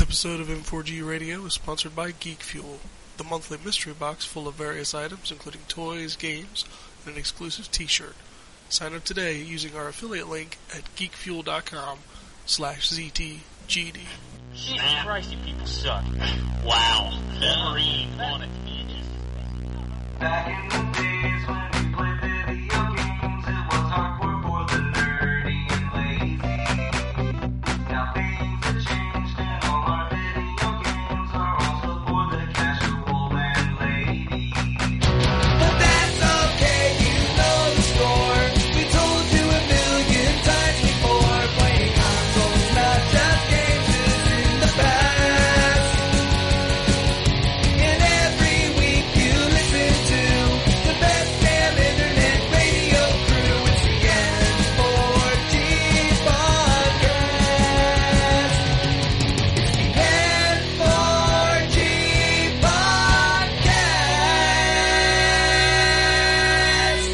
This episode of N4G Radio is sponsored by Geek Fuel, the monthly mystery box full of various items, including toys, games, and an exclusive T-shirt. Sign up today using our affiliate link at geekfuel.com slash ztgd. Jesus Christ, you people suck. Wow. Wolverine wanted to be just... Back in the days when we played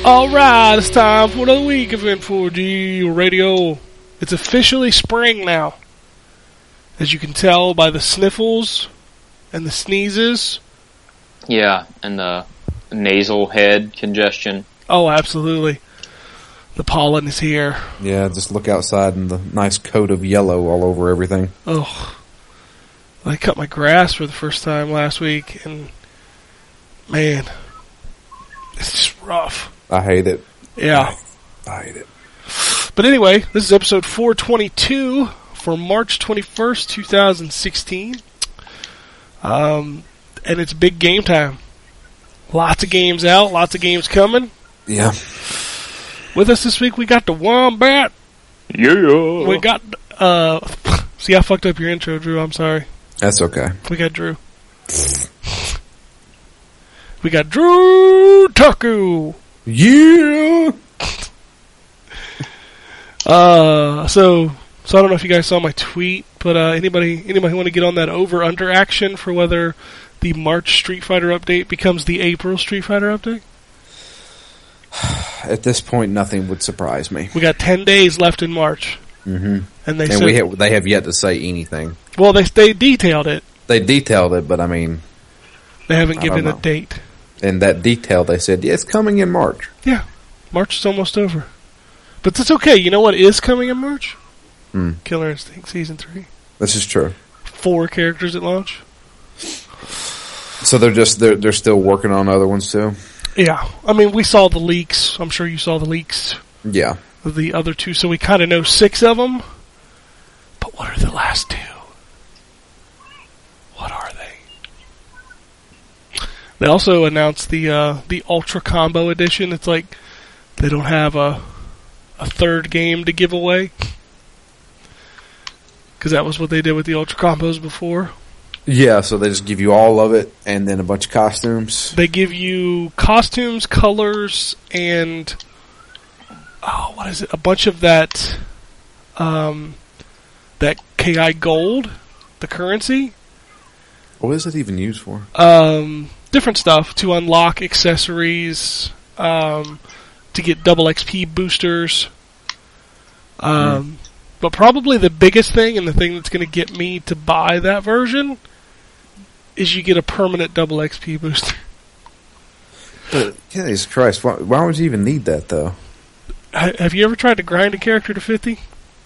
podcast. Alright, it's time for another week of N4G Radio. It's officially spring now. As you can tell by the sniffles and the sneezes. Yeah, and the nasal head congestion. Oh, absolutely. The pollen is here. Yeah, just look outside and the nice coat of yellow all over everything. Oh, I cut my grass for the first time last week, and man, it's just rough. I hate it. Yeah. I hate it. But anyway, this is episode 422 for March 21st, 2016. Um, and it's big game time. Lots of games out, lots of games coming. Yeah. With us this week, we got the Wombat. Yeah. We got, uh, see, I fucked up your intro, Drew. I'm sorry. That's okay. We got Drew. We got Drew Taku. Yeah. Uh, so so I don't know if you guys saw my tweet, but uh, anybody anybody want to get on that over under action for whether the March Street Fighter update becomes the April Street Fighter update? At this point, nothing would surprise me. We got ten days left in March, hmm and they And said, we have, they have yet to say anything. well they they detailed it. They detailed it, but I mean, They haven't I given a date. In that detail, they said yeah, it's coming in March. Yeah, March is almost over, but that's okay. You know what is coming in March? Hmm. Killer Instinct season three. This is true. Four characters at launch. So they're just they're they're still working on other ones too. Yeah, I mean we saw the leaks. I'm sure you saw the leaks. Yeah. the other two, so we kind of know six of them. But what are the last two? What are they? They also announced the uh, the Ultra Combo Edition. It's like they don't have a a third game to give away because that was what they did with the Ultra Combos before. Yeah. So they just give you all of it and then a bunch of costumes. They give you costumes, colors, and oh, what is it? A bunch of that, um, that Ki gold, the currency, What is it even used for? um, different stuff to unlock accessories, um, to get double XP boosters. Um, but probably the biggest thing and the thing that's going to get me to buy that version is you get a permanent double XP booster. Jesus Christ! Why, why would you even need that though? Ha- Have you ever tried to grind a character to 50?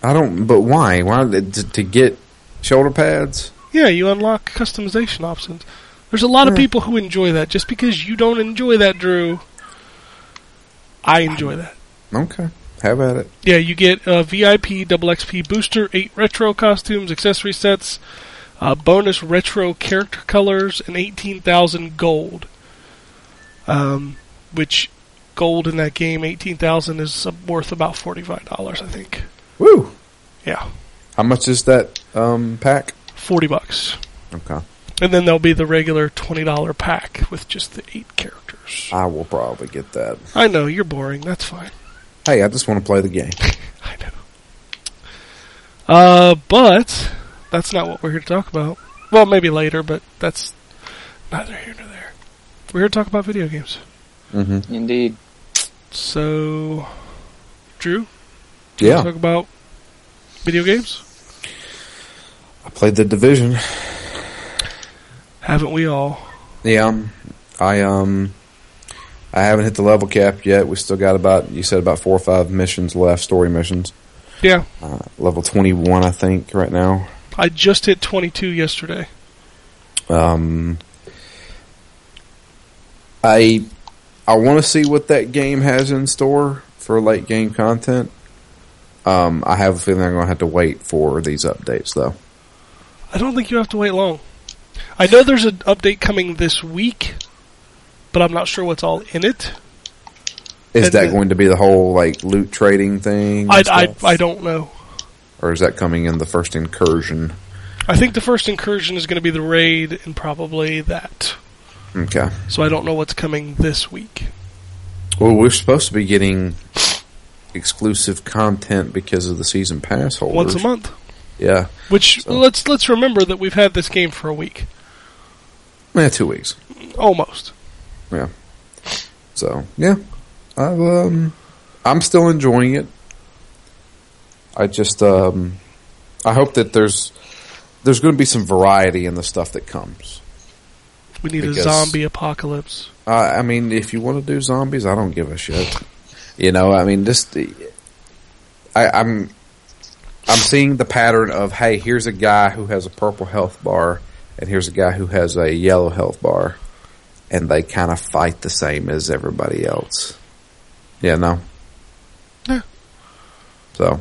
I don't. But why? Why to, to get shoulder pads? Yeah, you unlock customization options. There's a lot of Hmm. people who enjoy that. Just because you don't enjoy that, Drew, I enjoy that. Okay, have at it. Yeah, you get a VIP double XP booster, eight retro costumes, accessory sets, uh, bonus retro character colors, and 18,000 gold. Um, which gold in that game, 18,000 is uh, worth about $45, I think. Woo! Yeah, How much is that um, pack? 40 bucks. Okay, And then there'll be the regular $20 pack with just the eight characters. I will probably get that. I know, you're boring. That's fine. Hey, I just want to play the game. I know. Uh, but that's not what we're here to talk about. Well, maybe later, but that's neither here nor there. We're here to talk about video games. Mm-hmm. Indeed. So, Drew, Yeah. talk about video games. I played the division. Haven't we all? Yeah, um, I um, I haven't hit the level cap yet. We still got about you said about four or five missions left, story missions. Yeah. Uh, level twenty one, I think, right now. I just hit 22 yesterday. Um, I I want to see what that game has in store for late game content. Um, I have a feeling I'm going to have to wait for these updates, though. I don't think you have to wait long. I know there's an update coming this week, but I'm not sure what's all in it. Is And that going to be the whole like loot trading thing? I, I. I don't know. or is that coming in the first incursion? I think the first incursion is going to be the raid and probably that. Okay. So I don't know what's coming this week. Well, we're supposed to be getting exclusive content because of the season pass holders. Once a month. Yeah. Which So- let's let's remember that we've had this game for a week, Yeah, two weeks. almost. Yeah. So yeah, I um, I'm still enjoying it. I just um, I hope that there's there's going to be some variety in the stuff that comes. We need Because- a zombie apocalypse. Uh, I mean, if you want to do zombies, I don't give a shit. You know, I mean, just I, I'm I'm seeing the pattern of hey, here's a guy who has a purple health bar, and here's a guy who has a yellow health bar, and they kind of fight the same as everybody else. Yeah, no. Yeah. So,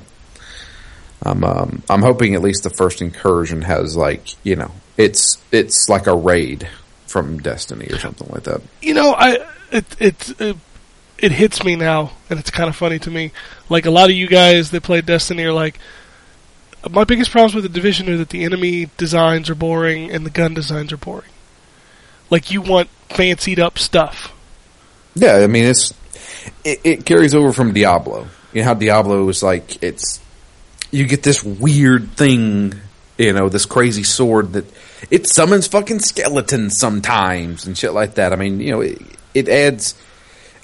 I'm um, I'm hoping at least the first incursion has like you know it's it's like a raid from Destiny or something like that. You know, I it it it, it hits me now, and it's kind of funny to me. Like a lot of you guys that play Destiny are like, my biggest problems with the division are that the enemy designs are boring and the gun designs are boring. Like you want fancied up stuff. Yeah, I mean it's it, it carries over from Diablo. You know how Diablo is like it's you get this weird thing, you know, this crazy sword that it summons fucking skeletons sometimes and shit like that. I mean, you know, it, it adds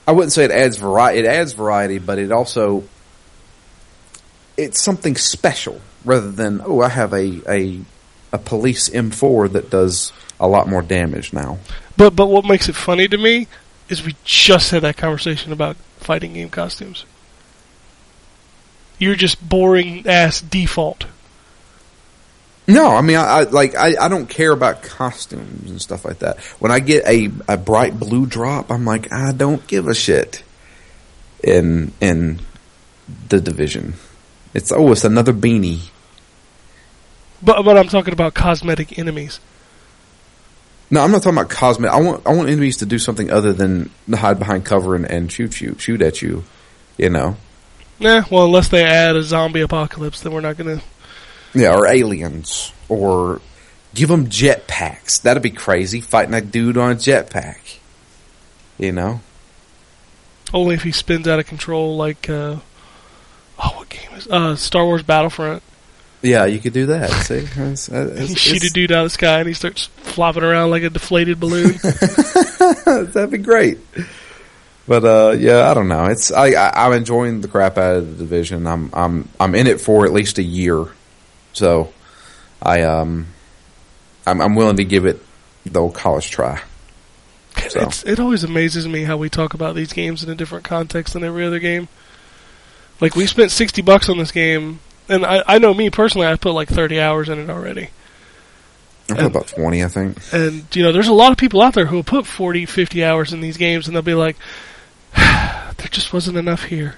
I wouldn't say it adds variety, it adds variety, but it also it's something special rather than oh, I have a a a police M4 that does a lot more damage now. But but what makes it funny to me is we just had that conversation about fighting game costumes. You're just boring ass default. No, I mean, I, I like I, I don't care about costumes and stuff like that. When I get a, a bright blue drop, I'm like, I don't give a shit. In in the division, it's oh, it's another beanie. But but I'm talking about cosmetic enemies. No, I'm not talking about cosmetic. I want I want enemies to do something other than hide behind cover and, and shoot you, shoot at you. You know, Nah, well unless they add a zombie apocalypse, then we're not gonna. yeah, or aliens, or give them jetpacks. That'd be crazy, fighting a dude on a jetpack. You know. Only if he spins out of control, like uh, oh, what game is uh Star Wars Battlefront? Yeah, you could do that. See, It's- And it's- you shoot a dude out of the sky, and he starts flopping around like a deflated balloon. that'd be great. But uh, yeah, I don't know. It's I, I I'm enjoying the crap out of the division. I'm I'm I'm in it for at least a year, so I um I'm I'm willing to give it the old college try. So It's, it always amazes me how we talk about these games in a different context than every other game. Like we spent sixty bucks on this game, and I, I know me personally, I put like thirty hours in it already. I put about twenty, I think. And you know, there's a lot of people out there who will put 40, 50 hours in these games, and they'll be like, "There just wasn't enough here."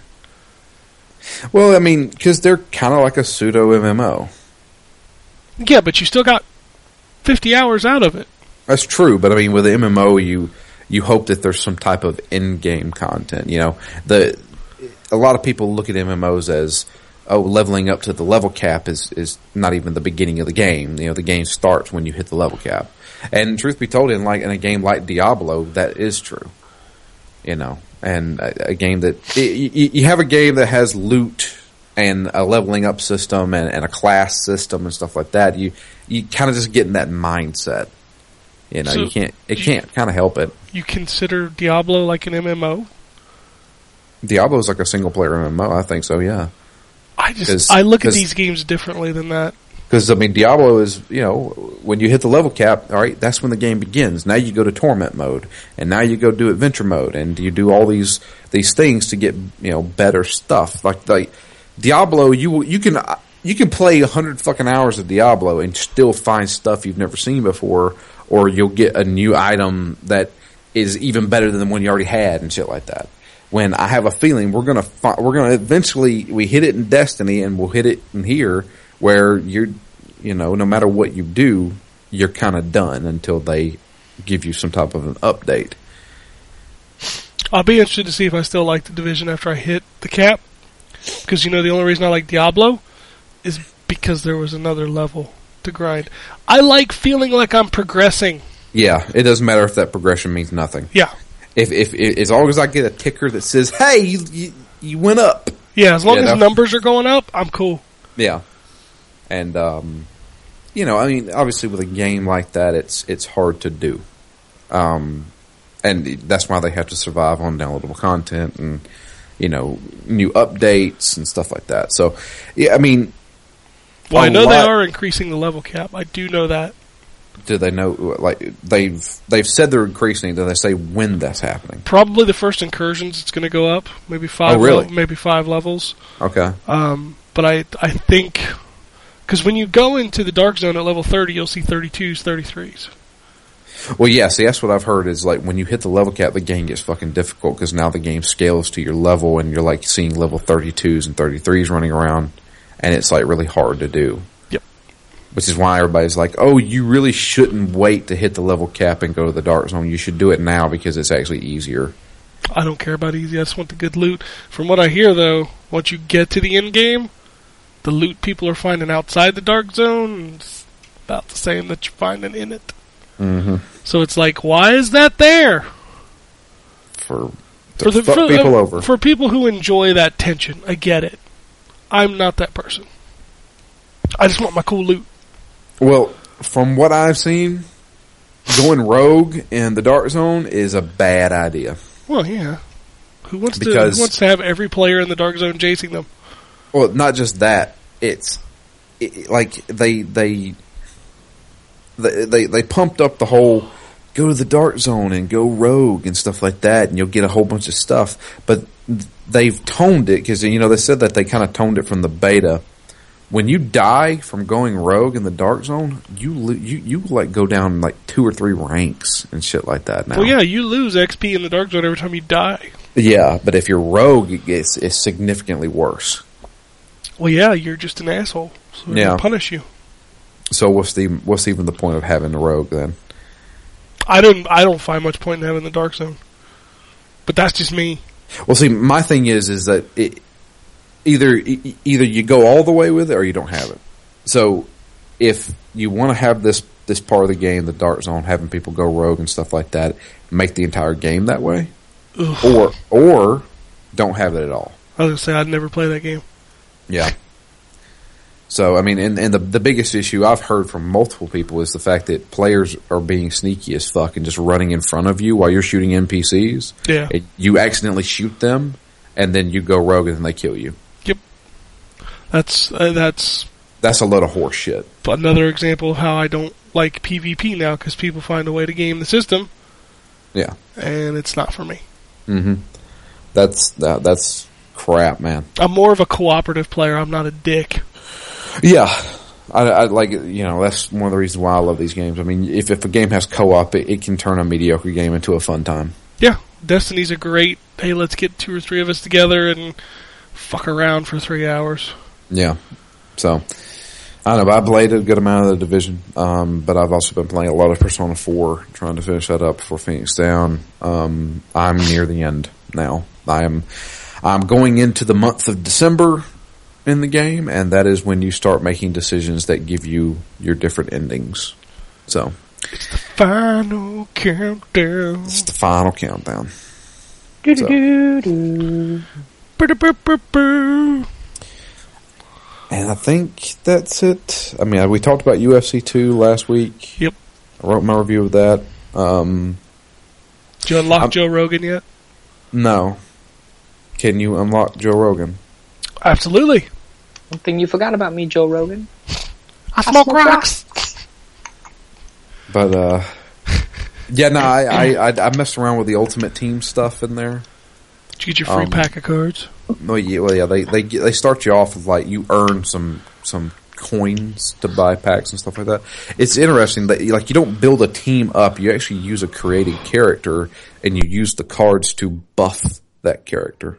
Well, I mean, because they're kind of like a pseudo MMO. Yeah, but you still got fifty hours out of it. That's true, but I mean, with the MMO, you you hope that there's some type of in-game content. You know, the a lot of people look at MMOs as oh, leveling up to the level cap is is not even the beginning of the game. You know, the game starts when you hit the level cap. And truth be told, in like in a game like Diablo, that is true. You know, and a, a game that you, you have a game that has loot and a leveling up system and, and a class system and stuff like that. You you kind of just get in that mindset. You know, So, you can't. It can't kind of help it. You consider Diablo like an MMO? Diablo is like a single player MMO. I think so. Yeah. I just 'Cause- I look at these games differently than that. Because I mean, Diablo is you know when you hit the level cap, all right, that's when the game begins. Now you go to torment mode, and now you go do adventure mode, and you do all these these things to get you know better stuff. Like like Diablo, you you can you can play a hundred fucking hours of Diablo and still find stuff you've never seen before, or you'll get a new item that is even better than the one you already had and shit like that. When I have a feeling we're gonna fi- we're gonna eventually we hit it in Destiny and we'll hit it in here where you're you know no matter what you do you're kind of done until they give you some type of an update. I'll be interested to see if I still like the division after I hit the cap. Because you know the only reason I like Diablo is because there was another level to grind. I like feeling like I'm progressing. Yeah, it doesn't matter if that progression means nothing. Yeah, If if, if as long as I get a ticker that says hey you you, you went up. yeah. As long as that- numbers are going up, I'm cool. Yeah. And um you know, I mean obviously with a game like that it's it's hard to do. Um and that's why they have to survive on downloadable content and you know, new updates and stuff like that. So yeah, I mean Well, I know they are increasing the level cap. I do know that. Do they know like they've they've said they're increasing, do they say when that's happening? Probably the first incursions, it's going to go up. Maybe five. Oh, really? level- maybe five levels. Okay. Um, but I I think because when you go into the dark zone at level 30, you'll see 32s, 33s. Well, yeah. See, that's what I've heard is like when you hit the level cap, the game gets fucking difficult because now the game scales to your level, and you're like seeing level thirty twos and thirty threes running around, and it's like really hard to do. Which is why everybody's like, "Oh, you really shouldn't wait to hit the level cap and go to the dark zone. You should do it now because it's actually easier." I don't care about easy. I just want the good loot. From what I hear, though, once you get to the end game, the loot people are finding outside the dark zone is about the same that you're finding in it. Mm-hmm. So it's like, why is that there? For to fuck for, people uh, over. For people who enjoy that tension, I get it. I'm not that person. I just want my cool loot. Well, from what I've seen, going rogue in the dark zone is a bad idea. Well, yeah. Who wants to Because- who wants to have every player in the dark zone chasing them? Well, not just that. It's it, like they they they they they pumped up the whole go to the dark zone and go rogue and stuff like that, and you'll get a whole bunch of stuff. But they've toned it because you know they said that they kind of toned it from the beta. When you die from going rogue in the dark zone, you lo- you you like go down like two or three ranks and shit like that now. Well, yeah, you lose XP in the dark zone every time you die. yeah. But if you're rogue, it gets it's significantly worse. Well, yeah, you're just an asshole. So Yeah. punish you. So what's the what's even the point of having a rogue then? I don't. I don't find much point in having the dark zone. But that's just me. Well, see, my thing is, is that it, either either you go all the way with it or you don't have it. So, if you want to have this this part of the game, the dark zone, having people go rogue and stuff like that, make the entire game that way, Ugh. or or don't have it at all. I was gonna say I'd never play that game. Yeah. So I mean, and, and the the biggest issue I've heard from multiple people is the fact that players are being sneaky as fuck and just running in front of you while you're shooting NPCs. Yeah. It- you accidentally shoot them, and then you go rogue and then they kill you. That's uh, that's That's a load of horse shit. another example of how I don't like PvP now because people find a way to game the system, Yeah. and it's not for me. Mm-hmm. That's that, that's crap, man. I'm more of a cooperative player. I'm not a dick. Yeah. I, I like you know that's one of the reasons why I love these games. I mean, if if a game has co-op, it, it can turn a mediocre game into a fun time. Yeah, Destiny's a great. Hey, let's get two or three of us together and fuck around for three hours. Yeah. So I don't know. I played a good amount of the division, um, but I've also been playing a lot of Persona Four, trying to finish that up before Phoenix Down. Um, I'm near the end now. I am. I'm going into the month of December in the game, and that is when you start making decisions that give you your different endings. So it's the Final countdown. it's the final countdown. So, Ba-da-ba-ba-boo. And I think that's it. I mean, we talked about UFC two last week. Yep. I wrote my review of that. Um, Did you unlock I'm- Joe Rogan yet? No. Can you unlock Joe Rogan? Absolutely. One thing you forgot about me, Joe Rogan. I smoke rocks. But uh, yeah, no, I, I I I messed around with the Ultimate Team stuff in there. Did you get your free Um, pack of cards? Well, yeah, well, yeah, they they they start you off with like you earn some some coins to buy packs and stuff like that. It's interesting that like you don't build a team up; you actually use a created character and you use the cards to buff that character.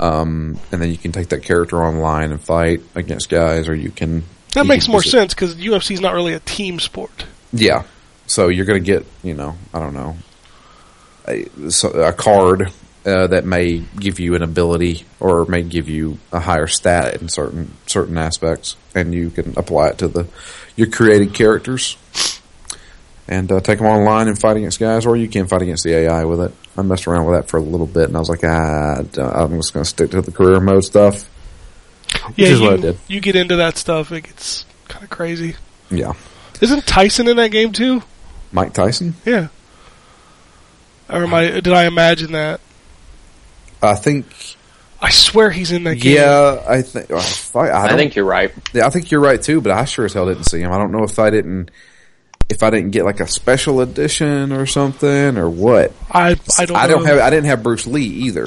Um, and then you can take that character online and fight against guys, or you can. That you makes can more sense because UFC is not really a team sport. Yeah. So you're going to get, you know, I don't know, a, so- a card uh, that may give you an ability or may give you a higher stat in certain certain aspects, and you can apply it to the your created characters and uh, take them online and fight against guys, or you can fight against the AI with it. I messed around with that for a little bit, and I was like, ah, I'm just going to stick to the career mode stuff. Yeah, is you, what I did. you get into that stuff, it gets kind of crazy. Yeah, Isn't Tyson in that game too? Mike Tyson. Yeah. Or am I? Did I imagine that? I think. I swear he's in that game. Yeah, I think. I, I, I think you're right. Yeah, I think you're right too, but I sure as hell didn't see him. I don't know if I didn't, if I didn't get like a special edition or something or what. I I don't. I don't have. I didn't have Bruce Lee either.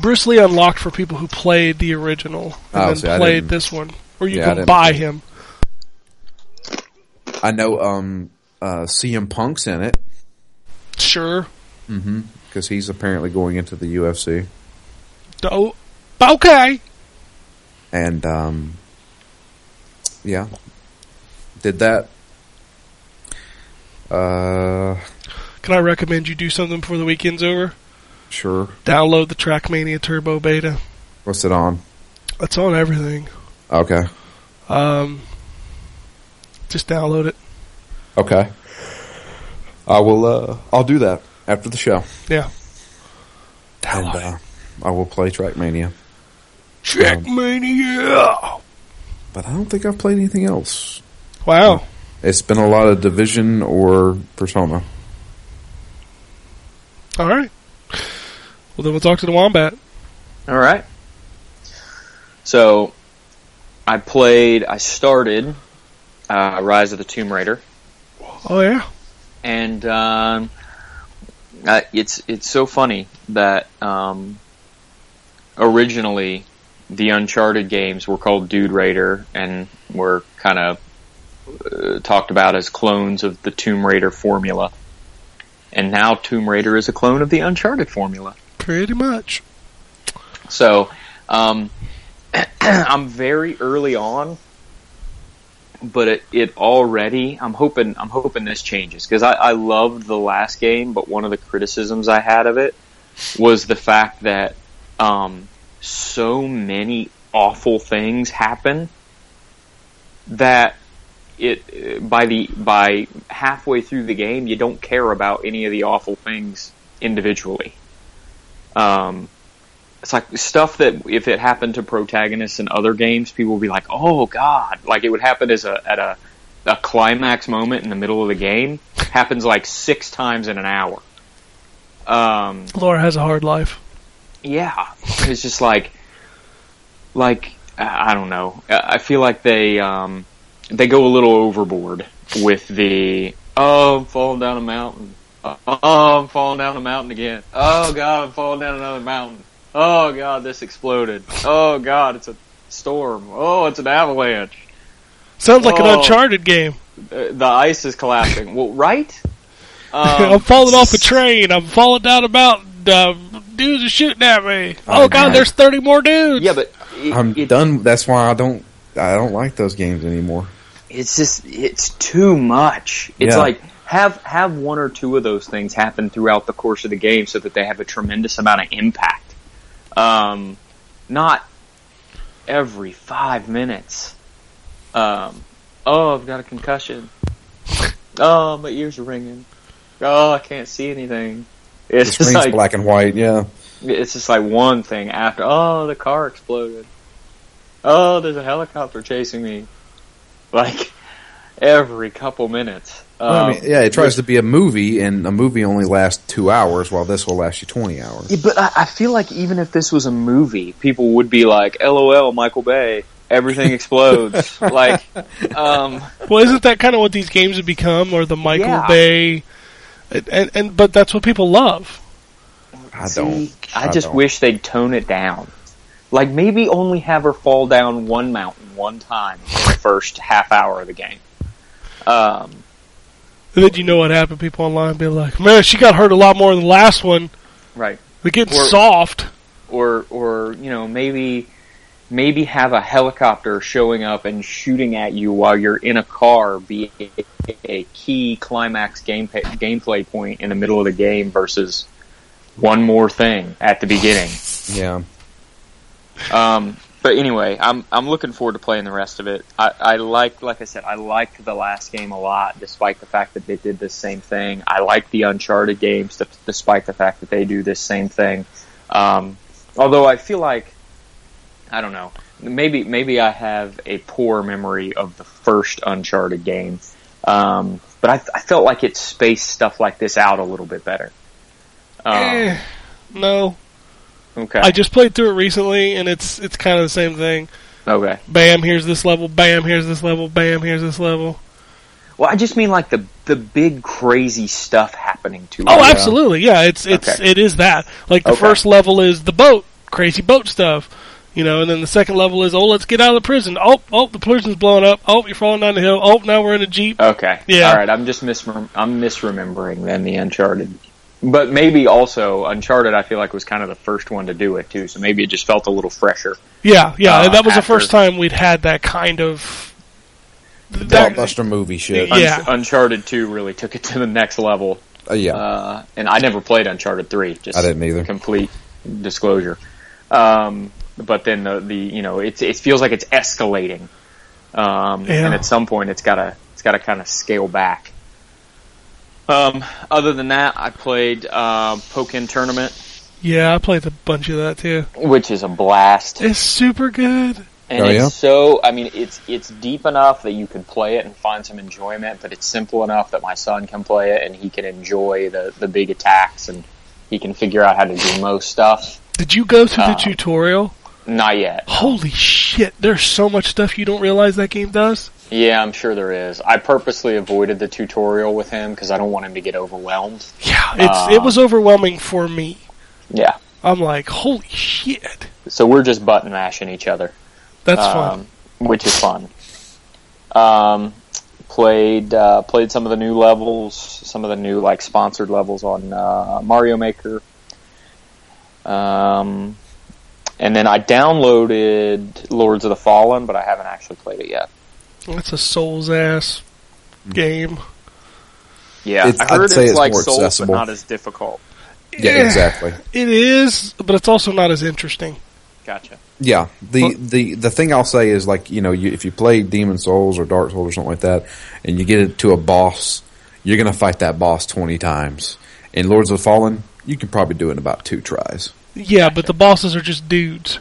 Bruce Lee unlocked for people who played the original and Oh, then see, played this one, or you Yeah, can buy him. I know um, uh, CM Punk's in it Sure. Because he's apparently going into the UFC, Oh, okay. and um, yeah, did that. Uh, Can I recommend you do something before the weekend's over? sure. Download the Trackmania Turbo Beta. What's it on? It's on everything. Okay. Um, just download it. Okay. I will. Uh, I'll do that after the show, Yeah. and uh, I will play Trackmania. Trackmania. But I don't think I've played anything else. Wow. It's been a lot of Division or Persona. All right. Well, then we'll talk to the Wombat. All right. So, I played. I started uh, Rise of the Tomb Raider, Oh yeah. and um, it's it's so funny that um, originally the Uncharted games were called Dude Raider and were kind of uh, talked about as clones of the Tomb Raider formula, and now Tomb Raider is a clone of the Uncharted formula. Pretty much. So, um, I'm very early on, but it, it already. I'm hoping. I'm hoping this changes because I, I loved the last game, but one of the criticisms I had of it was the fact that um, so many awful things happen that it by the by halfway through the game you don't care about any of the awful things individually. Um, it's like stuff that if it happened to protagonists in other games, people would be like, "Oh God!" Like it would happen as a at a a climax moment in the middle of the game. Happens like six times in an hour. Um, Laura has a hard life. yeah, it's just like, like I don't know. I I feel like they um, they go a little overboard with the oh, I'm falling down a mountain. Oh, I'm falling down a mountain again. Oh God, I'm falling down another mountain. Oh God, this exploded. Oh God, it's a storm. Oh, it's an avalanche. Sounds like an Oh. Uncharted game. Uh, the ice is collapsing. well, right? I'm Um, falling off a train. I'm falling down a mountain. Uh, dudes are shooting at me. Oh, Oh, God, God. there's 30 more dudes. yeah, but it, I'm it- done. That's why I don't. I don't like those games anymore. it's just it's too much. It's Yeah. like have have one or two of those things happen throughout the course of the game so that they have a tremendous amount of impact. Um, not every five minutes. Um, oh, I've got a concussion. Oh, my ears are ringing. Oh, I can't see anything. The It's screen's like black and white. Yeah. it's just like one thing after. Oh, the car exploded. Oh, there's a helicopter chasing me. Like every couple minutes. Well, I Um, mean, yeah, it tries to be a movie, and a movie only lasts two hours, while this will last you twenty hours. yeah, but I, I feel like even if this was a movie, people would be like, "LOL, Michael Bay." everything explodes. like, um, Well, isn't that kind of what these games have become, or the Michael Yeah. Bay? And, and and but that's what people love. I don't. See, I just don't. wish they'd tone it down. Like maybe only have her fall down one mountain one time in the first half hour of the game. Um, And then you know what happened. People online be like, "Man, she got hurt a lot more than the last one. right. They're getting Or- soft." Or or you know maybe maybe have a helicopter showing up and shooting at you while you're in a car be a, a key climax game gameplay point in the middle of the game versus one more thing at the beginning. Yeah. Um, but anyway, I'm I'm looking forward to playing the rest of it. I, I like, like I said, I liked the last game a lot, despite the fact that they did the same thing. I like the Uncharted games, despite the fact that they do this same thing. Um, although I feel like, I don't know, maybe maybe I have a poor memory of the first Uncharted game, um, but I, I felt like it spaced stuff like this out a little bit better. Um, Eh, no, okay. I just played through it recently, and it's it's kind of the same thing. okay. Bam, here's this level. Bam, here's this level. Bam, here's this level. Well, I just mean like the the big crazy stuff happening to me. Oh, it. absolutely, yeah. It's it's Okay. it is that. Like the Okay. first level is the boat, crazy boat stuff. You know, and then the second level is, oh, let's get out of the prison. Oh, oh, the prison's blowing up. Oh, you're falling down the hill. Oh, now we're in a jeep. Okay. Yeah. All right. I'm just misrem- I'm misremembering then the Uncharted, but maybe also Uncharted. I feel like was kind of the first one to do it too, so maybe it just felt a little fresher. Yeah, yeah. Uh, and that was the first time we'd had that kind of. That, Blockbuster movie shit. Un- Yeah. Uncharted Two really took it to the next level. Uh, yeah. Uh, and I never played Uncharted Three. Just I didn't either. Complete disclosure. Um, but then the, the you know it's it feels like it's escalating, um, Yeah. and at some point it's gotta it's gotta kind of scale back. Um, other than that, I played uh, Pokken Tournament, yeah, I played a bunch of that too. which is a blast, It's super good. and Oh, it's so I mean it's it's deep enough that you could play it and find some enjoyment, but it's simple enough that my son can play it and he can enjoy the the big attacks and he can figure out how to do most stuff. Did you go through the Um, tutorial? Not yet. Holy shit! There's so much stuff you don't realize that game does. Yeah, I'm sure there is. I purposely avoided the tutorial with him because I don't want him to get overwhelmed. Yeah, it's Uh, it was overwhelming for me. Yeah. I'm like, holy shit! So we're just button mashing each other. That's um, fun. Which is fun. Um, played uh, played some of the new levels, some of the new like sponsored levels on uh, Mario Maker. Um, and then I downloaded Lords of the Fallen, but I haven't actually played it yet. That's a Souls ass game. Yeah, It's- I heard I'd say it's, it's like more Souls, but accessible. not as difficult. yeah, exactly. It is, but it's also not as interesting. Gotcha. Yeah, the the the thing I'll say is like you know you, if you play Demon Souls or Dark Souls or something like that, and you get it to a boss, you're gonna fight that boss twenty times. In Lords of the Fallen, you can probably do it in about two tries. Yeah, but the bosses are just dudes.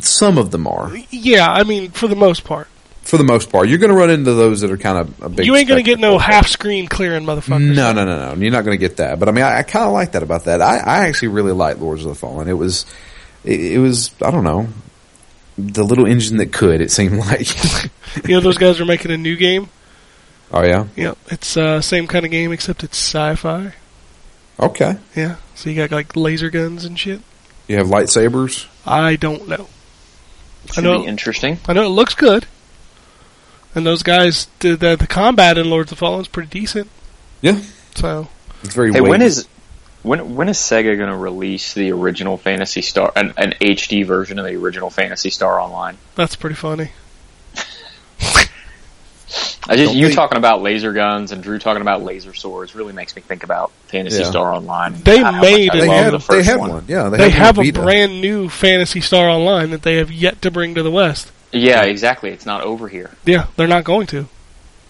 Some of them are, Yeah, I mean, for the most part, for the most part. You're gonna run into those that are kind of a big. you ain't gonna get no half screen clearing motherfuckers. No, no, no, no. You're not going to get that. But I mean, I, I kind of like that about that. I, I actually really like Lords of the Fallen. It was, it, it was, I don't know, the little engine that could. It seemed like. You know, those guys are making a new game. oh yeah. Yeah, it's uh, same kind of game except it's sci-fi. Okay. Yeah, so you got like laser guns and shit. You have lightsabers. I don't know. Should know- be interesting. I know it looks good, and those guys did the, the combat in Lords of the Fallen is pretty decent. Yeah. So It's very. Hey, when weighty. is when when is Sega going to release the original Phantasy Star, an, an HD version of the original Phantasy Star Online? that's pretty funny. I just Don't you they- talking about laser guns and Drew talking about laser swords really makes me think about Fantasy Yeah. Star Online. They how made I it. They love have, the they first have one. one. Yeah, they, They have, have a brand new Phantasy Star Online that they have yet to bring to the West. Yeah, exactly. It's not over here. Yeah, they're not going to.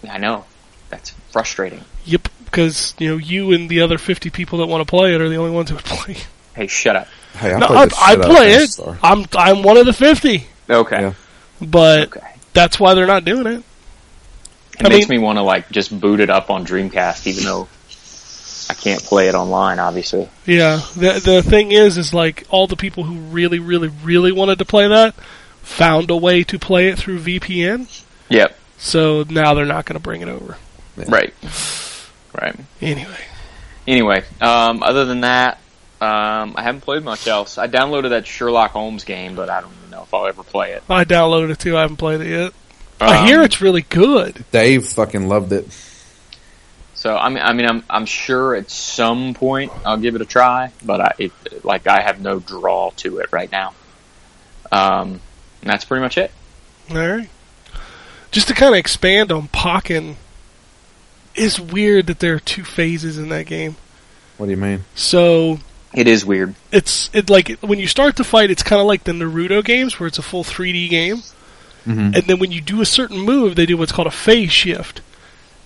I know. That's frustrating. Yep, because you know you and the other fifty people that want to play it are the only ones who would play. Hey, shut up. Hey, I no, played I, I shit out of play it. Star. I'm I'm one of the fifty, Okay. Yeah. but Okay. that's why they're not doing it. It I makes mean- me want to like just boot it up on Dreamcast, even though I can't play it online. Obviously. Yeah, the the thing is, is like all the people who really, really, really wanted to play that found a way to play it through VPN. Yep. So now they're not going to bring it over. Right. Right. Anyway, Anyway, um, other than that, um, I haven't played much else. I downloaded that Sherlock Holmes game, but I don't even know if I'll ever play it. I downloaded it too. I haven't played it yet. I Um, hear it's really good. Dave fucking loved it. So I mean, I mean, I'm I'm sure at some point I'll give it a try, but I it, like I have no draw to it right now. Um, and that's pretty much it. All right. Just to kind of expand on Pokken, it's weird that there are two phases in that game. What do you mean? So It is weird. it's it like when you start the fight, it's kind of like the Naruto games where it's a full 3D game, Mhm. and then when you do a certain move, they do what's called a phase shift,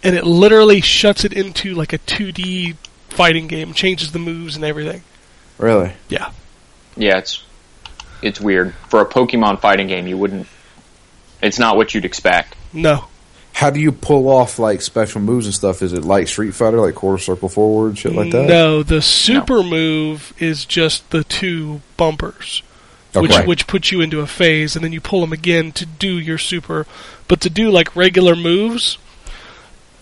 and it literally shuts it into like a 2D fighting game, changes the moves and everything. Really? Yeah, Yeah, it's it's weird for a Pokemon fighting game. You wouldn't. It's not what you'd expect. no, How do you pull off like special moves and stuff? Is it like Street Fighter, like quarter circle forward, shit like that? no. The super move is just the two bumpers. which which puts you into a phase, and then you pull them again to do your super. But to do like regular moves,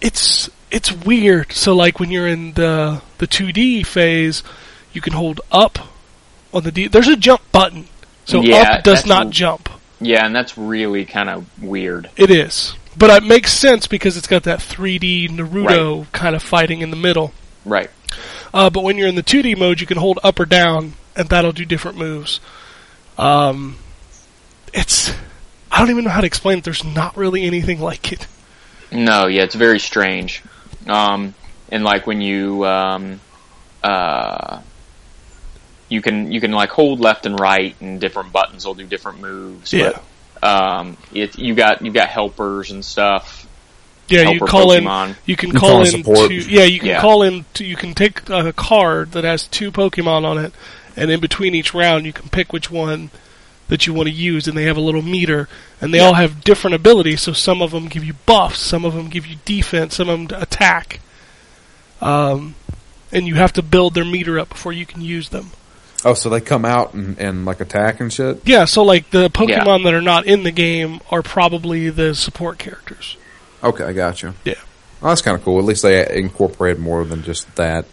it's it's weird. So like when you're in the the 2D phase, you can hold up on the D. There's a jump button, so Yeah, up does not jump. Yeah, and that's really kind of weird. It is, but it makes sense because it's got that 3D Naruto kind of fighting in the middle. Right. Uh, but when you're in the 2D mode, you can hold up or down, and that'll do different moves. Um, it's I don't even know how to explain it. There's not really anything like it. No, yeah, it's very strange. Um, and like when you um, uh, you can you can like hold left and right, and different buttons will do different moves. Yeah. But, um, it you got you got helpers and stuff. Yeah, you Helper call in. You can You call call in. support. To, yeah, you can Yeah. call in. To, you can take a card that has two Pokemon on it, and in between each round, you can pick which one that you want to use, and they have a little meter, and they all have different abilities. So some of them give you buffs, some of them give you defense, some of them attack. Um, and you have to build their meter up before you can use them. Oh, so they come out and, and like attack and shit. Yeah, so like the Pokemon that are not in the game are probably the support characters. Okay, I got you. Yeah. Well, that's kind of cool. At least they incorporated more than just that.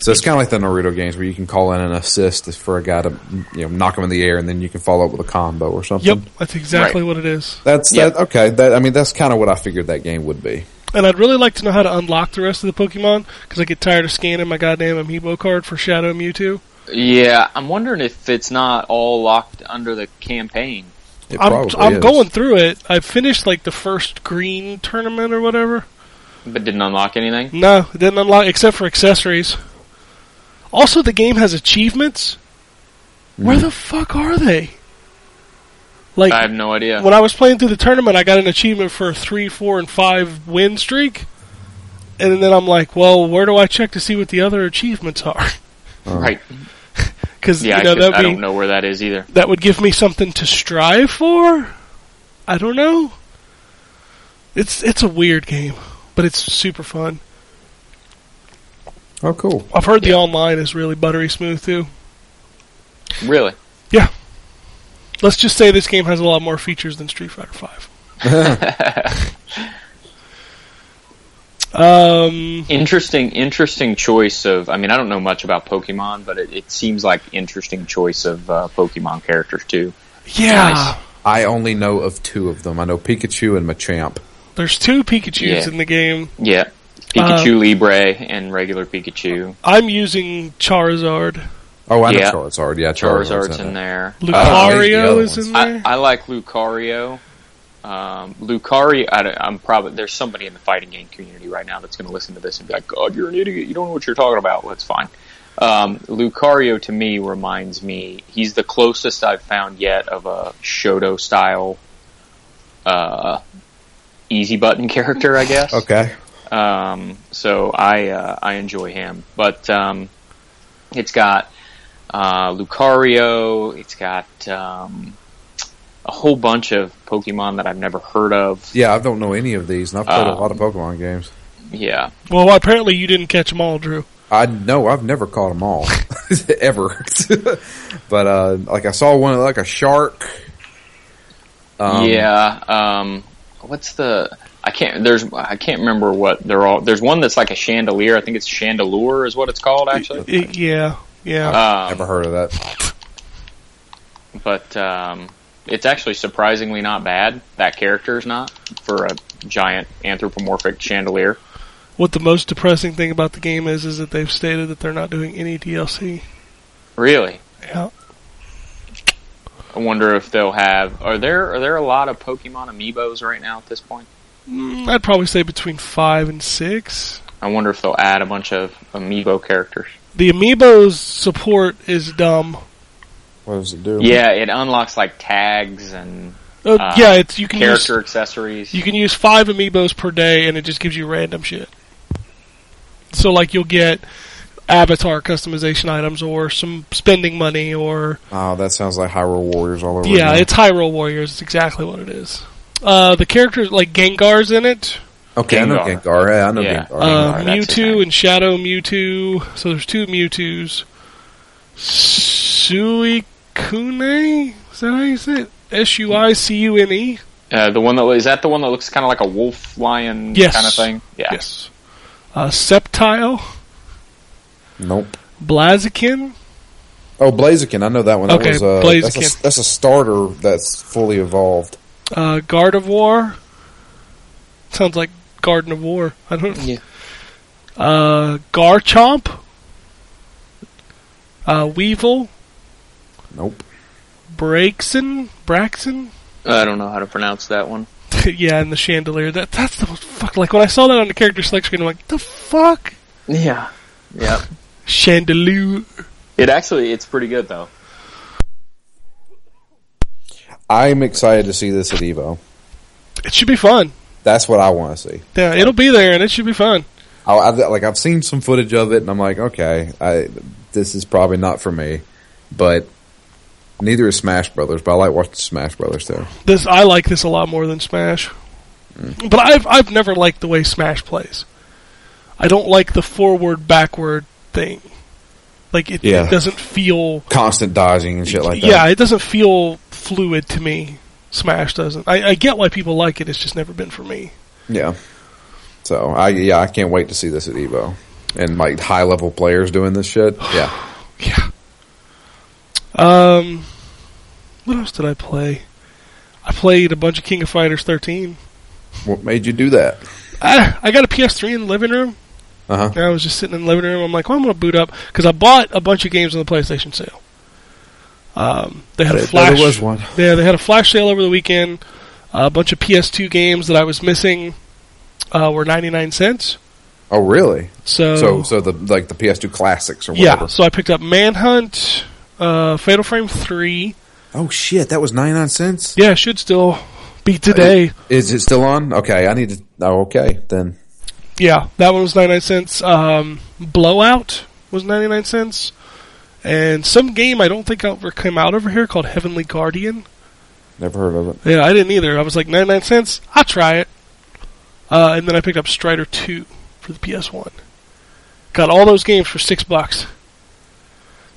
So it's kind of like the Naruto games where you can call in an assist for a guy to you know knock him in the air, and then you can follow up with a combo or something. Yep, that's exactly what it is. That's Yeah. that. Okay, that I mean that's kind of what I figured that game would be. And I'd really like to know how to unlock the rest of the Pokemon because I get tired of scanning my goddamn Amiibo card for Shadow Mewtwo. Yeah, I'm wondering if it's not all locked under the campaign. It I'm I'm is. going through it. I finished like the first green tournament or whatever. But didn't unlock anything. No, it didn't unlock except for accessories. Also, the game has achievements. Where Hmm. the fuck are they? Like I have no idea. when I was playing through the tournament, I got an achievement for a three, four, and five win streak. And then I'm like, well, where do I check to see what the other achievements are? Right. Because Yeah, you know I, could, that'd I don't know where that is either. that would give me something to strive for. I don't know. It's it's a weird game, but it's super fun. Oh, cool. I've heard the online is really buttery smooth too. Really? Yeah. Let's just say this game has a lot more features than Street Fighter Five. um, Interesting, interesting choice of. I mean, I don't know much about Pokemon, but it, it seems like interesting choice of uh, Pokemon characters too. yeah, Nice. I only know of two of them. I know Pikachu and Machamp. there's two Pikachu's Yeah. in the game. Yeah, Pikachu Libre and regular Pikachu. I'm using Charizard. Oh, I know Yeah. Charizard. Yeah, Charizard's, Charizard's in in it. there. the Lucario other is ones. in there. I, I like Lucario. Um, Lucario, I, am probably there's somebody in the fighting game community right now that's going to listen to this and be like, "God, you're an idiot. You don't know what you're talking about." Well, that's fine. Um, Lucario to me reminds me he's the closest I've found yet of a Shoto style, uh, easy button character, I guess. Okay. Um, so I uh, I enjoy him, but um, it's got uh, Lucario. It's got um, a whole bunch of Pokemon that I've never heard of. Yeah, I don't know any of these, and I've played a Um, lot of Pokemon games. Yeah, well, apparently you didn't catch them all, Drew. I know I've never caught them all, ever. but uh, like I saw one like a shark. Um, yeah. Um, what's the? I can't. There's. I can't remember what they're all. There's one that's like a chandelier. I think it's Chandelure is what it's called actually. Y- yeah, yeah. Um, Never heard of that. but um, it's actually surprisingly not bad. That character is not for a giant anthropomorphic chandelier. what the most depressing thing about the game is, is that they've stated that they're not doing any DLC. Really, Yeah. I wonder if they'll have. Are there are there a lot of Pokemon amiibos right now at this point? Mm, I'd probably say between five and six. I wonder if they'll add a bunch of amiibo characters. The amiibos support is dumb. What does it do? Yeah, it unlocks like tags and Uh, Uh, yeah, it's you can use character accessories. you can use five amiibos per day, and it just gives you random shit. So like you'll get avatar customization items, or some spending money, or Oh, that sounds like Hyrule Warriors all over. yeah, again. it's Hyrule Warriors. It's exactly what it is. Uh, the characters like Gengar's in it. okay. I know Gengar. Gengar. Yeah, I know Yeah. Gengar. Uh, Gengar, that's his Mewtwo and Shadow Mewtwo. So there's two Mewtwo's. Suicune? Is that how you say it? S U I C U N E? uh, the one that is that the one that looks kind of like a wolf lion Yes. kind of thing. Yeah. Yes. Uh, Sceptile. nope. Blaziken. Oh, Blaziken. I know that one. That Okay, was, uh, Blaziken. That's a, that's a starter that's fully evolved. Uh, Gardevoir. Sounds like Garden of War. I don't know. Yeah. Uh, Garchomp. Uh, Weavile. Nope. Braixen. Braxton. I don't know how to pronounce that one. yeah, and the chandelier. That that's the fuck. Like when I saw that on the character select screen, I'm like, the fuck, Yeah. Yeah. chandelier. it actually it's pretty good though. I'm excited to see this at Evo. It should be fun. That's what I want to see. Yeah, it'll be there, and it should be fun. I, I, like I've seen some footage of it, and I'm like, okay, I, this is probably not for me. But neither is Smash Brothers. But I like watching Smash Brothers too. This I like this a lot more than Smash, mm. but I've I've never liked the way Smash plays. I don't like the forward backward thing. Like it, Yeah. it doesn't feel. Constant dodging and shit like that. yeah, it doesn't feel fluid to me. Smash doesn't. I, I get why people like it. It's just never been for me. Yeah. So I yeah I can't wait to see this at Evo and like high level players doing this shit. Yeah. Yeah. Um, what else did I play? I played a bunch of King of Fighters 13. What made you do that? I, I got a PS3 in the living room. Uh huh. And I was just sitting in the living room. I'm like, well, I'm going to boot up because I bought a bunch of games on the PlayStation sale. Um, they had a flash. There was one. Yeah, they had a flash sale over the weekend. a bunch of PS2 games that I was missing uh, were 99 cents. Oh really? So, So so the like the PS2 classics or whatever. yeah, so I picked up Manhunt, uh, Fatal Frame 3. Oh shit, that was ninety nine cents. Yeah, should still be today. Is it still on? Okay, I need to. Oh, okay then. Yeah, that one was 99 cents. Um, Blowout was 99 cents. And some game I don't think ever came out over here called Heavenly Guardian. Never heard of it. Yeah, I didn't either. I was like, 99 cents? I'll try it. Uh, and then I picked up Strider 2 for the PS1. Got all those games for 6 bucks.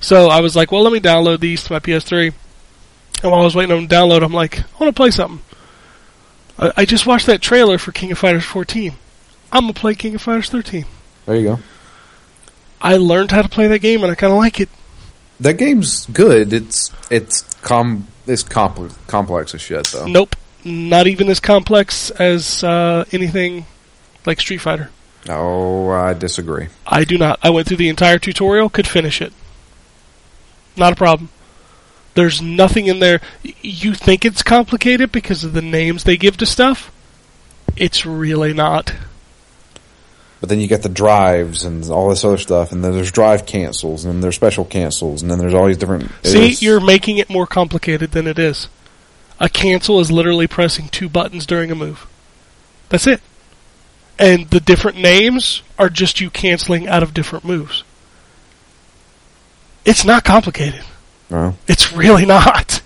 So I was like, well, let me download these to my PS3. And while I was waiting on them to download, I'm like, I want to play something. I, I just watched that trailer for King of Fighters 14. I'm going to play King of Fighters 13. There you go. I learned how to play that game and I kind of like it. That game's good. It's it's com it's complex complex as shit though. Nope. Not even as complex as uh, anything like Street Fighter. Oh, I disagree. I do not. I went through the entire tutorial, could finish it. Not a problem. There's nothing in there. You think it's complicated because of the names they give to stuff. It's really not. But then you got the drives and all this other stuff, and then there's drive cancels, and then there's special cancels, and then there's all these different. See, it's- you're making it more complicated than it is. A cancel is literally pressing two buttons during a move. That's it. And the different names are just you canceling out of different moves. It's not complicated. Well, It's really not.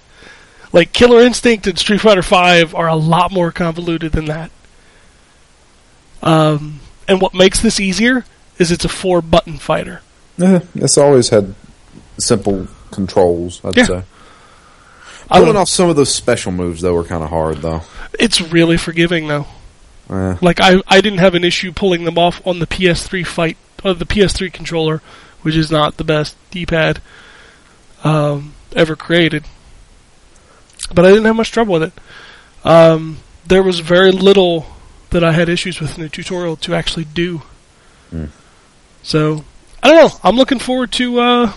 Like Killer Instinct and Street Fighter V are a lot more convoluted than that. Um, and what makes this easier is it's a four button fighter. eh, it's always had simple controls. I'd Yeah. say. Pulling off some of those special moves though were kind of hard though. It's really forgiving though. Eh, Like I, I didn't have an issue pulling them off on the PS3 fight, or the PS3 controller, which is not the best D-pad um, ever created. But I didn't have much trouble with it. Um, there was very little that I had issues with in the tutorial to actually do. Hmm. So I don't know. I'm looking forward to uh,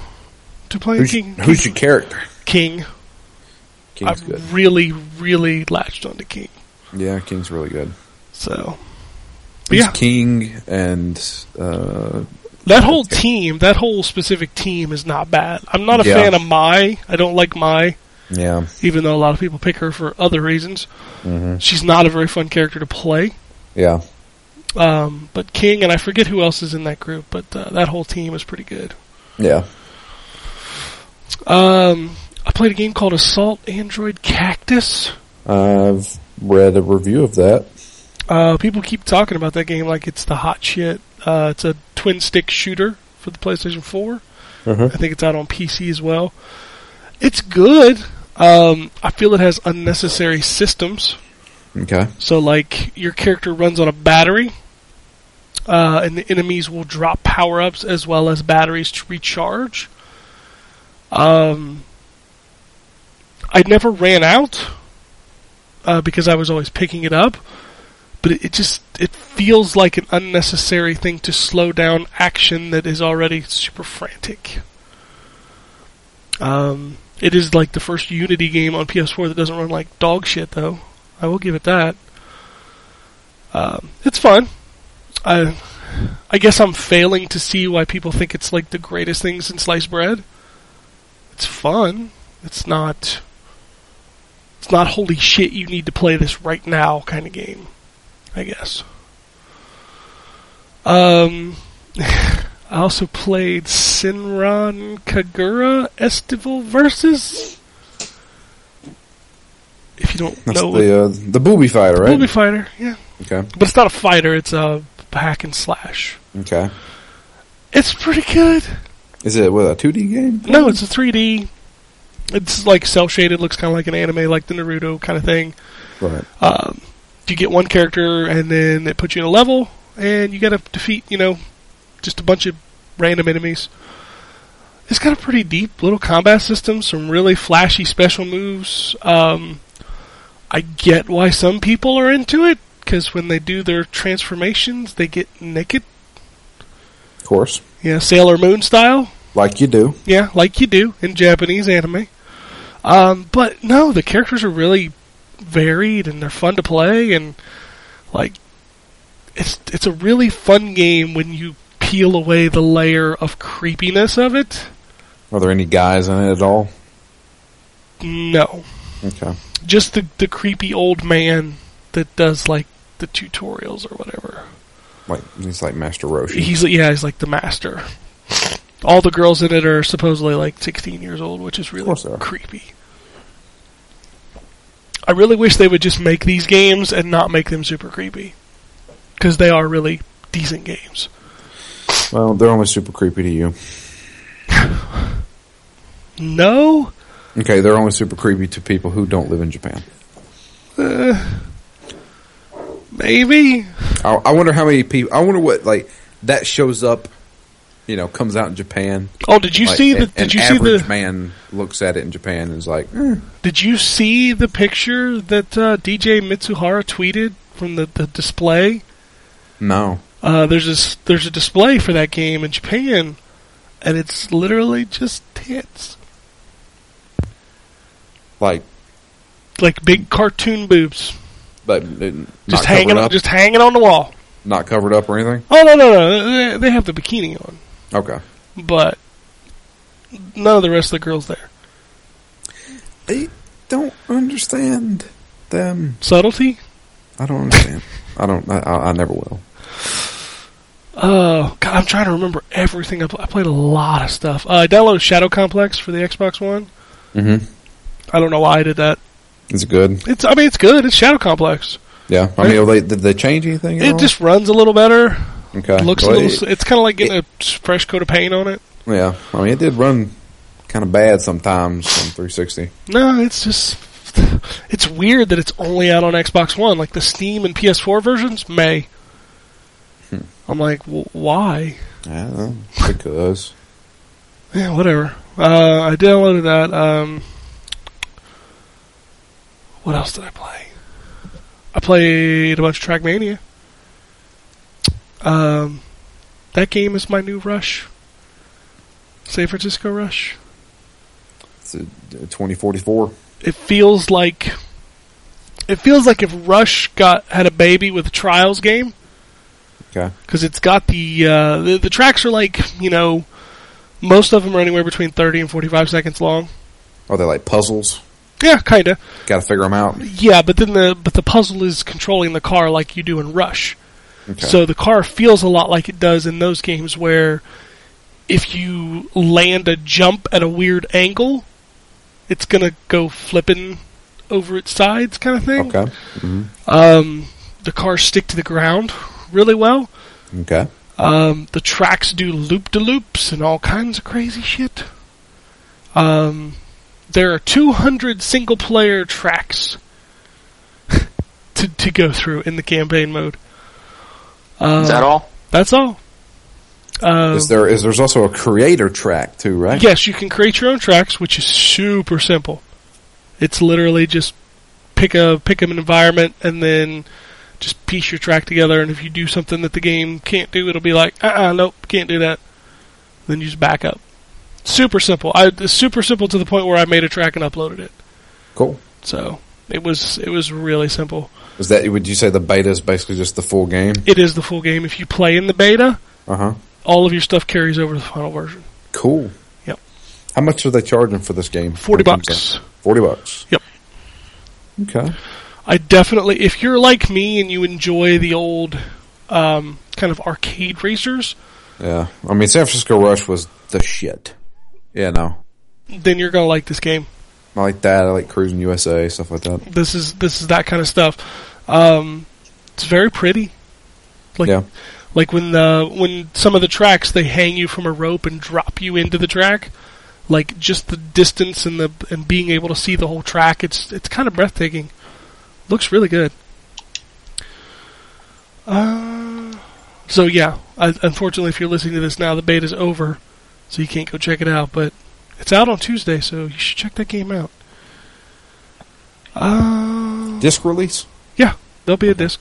to playing who's, King. who's your character? King? King's I good. really, really latched onto King. Yeah, King's really good. So He's yeah. King and uh, That whole team, that whole specific team is not bad. I'm not a Yeah. fan of Mai. I don't like Mai, yeah, even though a lot of people pick her for other reasons. hmm She's not a very fun character to play. yeah. Um, but King, and I forget who else is in that group, but uh, that whole team is pretty good. Yeah. Um, I played a game called Assault Android Cactus. I've read a review of that. Uh, people keep talking about that game like it's the hot shit. Uh, it's a twin stick shooter for the PlayStation 4. Uh-huh. I think it's out on PC as well. It's good. Um, I feel it has unnecessary systems. Okay. So, like, your character runs on a battery, uh, and the enemies will drop power ups as well as batteries to recharge. Um, I never ran out uh, because I was always picking it up, but it, just it feels like an unnecessary thing to slow down action that is already super frantic. Um, it is like the first Unity game on PS4 that doesn't run like dog shit, though. I will give it that. Um, it's fun. I, I guess I'm failing to see why people think it's like the greatest thing since sliced bread. It's fun. It's not. It's not holy shit. You need to play this right now kind of game. I guess. Um, I also played Senran Kagura Estival Versus. If you don't That's know, the uh, the booby fighter, right? Booby fighter, yeah. Okay. But it's not a fighter, it's a hack and slash. Okay. It's pretty good. Is it with a 2D game? No, it's a 3D. It's like cell shaded, looks kind of like an anime, like the Naruto kind of thing. Right. Um, you get one character, and then it puts you in a level, and you got to defeat, you know, just a bunch of random enemies. It's got a pretty deep little combat system, some really flashy special moves. Um, I get why some people are into it, because when they do their transformations, they get naked. Of course. Yeah, Sailor Moon style. Like you do. Yeah, like you do in Japanese anime. Um, but no, the characters are really varied and they're fun to play and like it's it's a really fun game when you peel away the layer of creepiness of it. Are there any guys in it at all? No. Okay. Just the the creepy old man that does like the tutorials or whatever. Like he's like Master Roshi. He's yeah, he's like the master. All the girls in it are supposedly like 16 years old, which is really course they are. creepy. I really wish they would just make these games and not make them super creepy, because they are really decent games. well, they're only super creepy to you. No, Okay, they're only super creepy to people who don't live in Japan. Uh, maybe I, I wonder how many people. I wonder what like that shows up. You know, comes out in Japan. Oh, did you Like, see the? an- Did you see the? man looks at it in Japan and is like, "Eh, Did you see the picture that uh, DJ Mitsuhara tweeted from the, the display? no. Uh, there's a s- there's a display for that game in Japan, and it's literally just tits, Like, like big cartoon boobs, but just hanging on, up, just hanging on the wall. not covered up or anything. Oh no no no, they have the bikini on, Okay. but none of the rest of the girls there. I don't understand them. Subtlety. I don't understand. I don't. I, I I never will. Oh, God, I'm trying to remember everything. I, pl- I played a lot of stuff. Uh, I downloaded Shadow Complex for the Xbox One. Mm-hmm. I don't know why I did that. It's good? It's, I mean, it's good. It's Shadow Complex. Yeah. I mean, they, did they change anything? At It all? just runs a little better. Okay. Looks a Well, little. it- It's kind of like getting a fresh coat of paint on it. yeah. I mean, it did run kind of bad sometimes on 360. No, it's just it's weird that it's only out on Xbox One. Like the Steam and PS4 versions, May. I'm like, w- why? I don't know, because Yeah, whatever. Uh, I downloaded that. Um, what else did I play? I played a bunch of Trackmania. Um, that game is my new Rush. San Francisco Rush. it's a 2044. It feels like it feels like if Rush got had a baby with a Trials game Okay. because it's got the, uh, the the tracks are like you know most of them are anywhere between thirty and forty five seconds long. Are they like puzzles? Yeah, kinda. Got to figure them out. Yeah, but then the but the puzzle is controlling the car like you do in Rush. Okay. So the car feels a lot like it does in those games where if you land a jump at a weird angle, it's gonna go flipping over its sides, kind of thing. okay. hmm Um, the cars stick to the ground really well. Okay. Um, the tracks do loop de loops and all kinds of crazy shit. Um, there are 200 single player tracks to to go through in the campaign mode. Uh, Is that all? That's all. Um, Is there is there's also a creator track too, right? Yes, you can create your own tracks, which is super simple. It's literally just pick a pick an environment and then just piece your track together. And if you do something that the game can't do, it'll be like, uh, uh nope, can't do that. Then you just back up. Super simple. I it's super simple to the point where I made a track and uploaded it. Cool. So it was it was really simple. Is that would you say the beta is basically just the full game? It is the full game. If you play in the beta, Uh huh. all of your stuff carries over to the final version. Cool. Yep. How much are they charging for this game? Forty when it comes bucks. Forty bucks. Yep. Okay. I definitely, if you're like me and you enjoy the old um, kind of arcade racers, Yeah. I mean, San Francisco Rush was the shit. Yeah. No. then you're gonna like this game. I like that. I like Cruis'n USA stuff like that. This is this is that kind of stuff. Um, it's very pretty. Like yeah. like when the when some of the tracks they hang you from a rope and drop you into the track. Like just the distance and the and being able to see the whole track, it's it's kind of breathtaking. Looks really good. Uh, so yeah, I, unfortunately, if you're listening to this now, the beta's over, so you can't go check it out. But it's out on Tuesday, so you should check that game out. Uh, Disc release. yeah, there'll be a disc.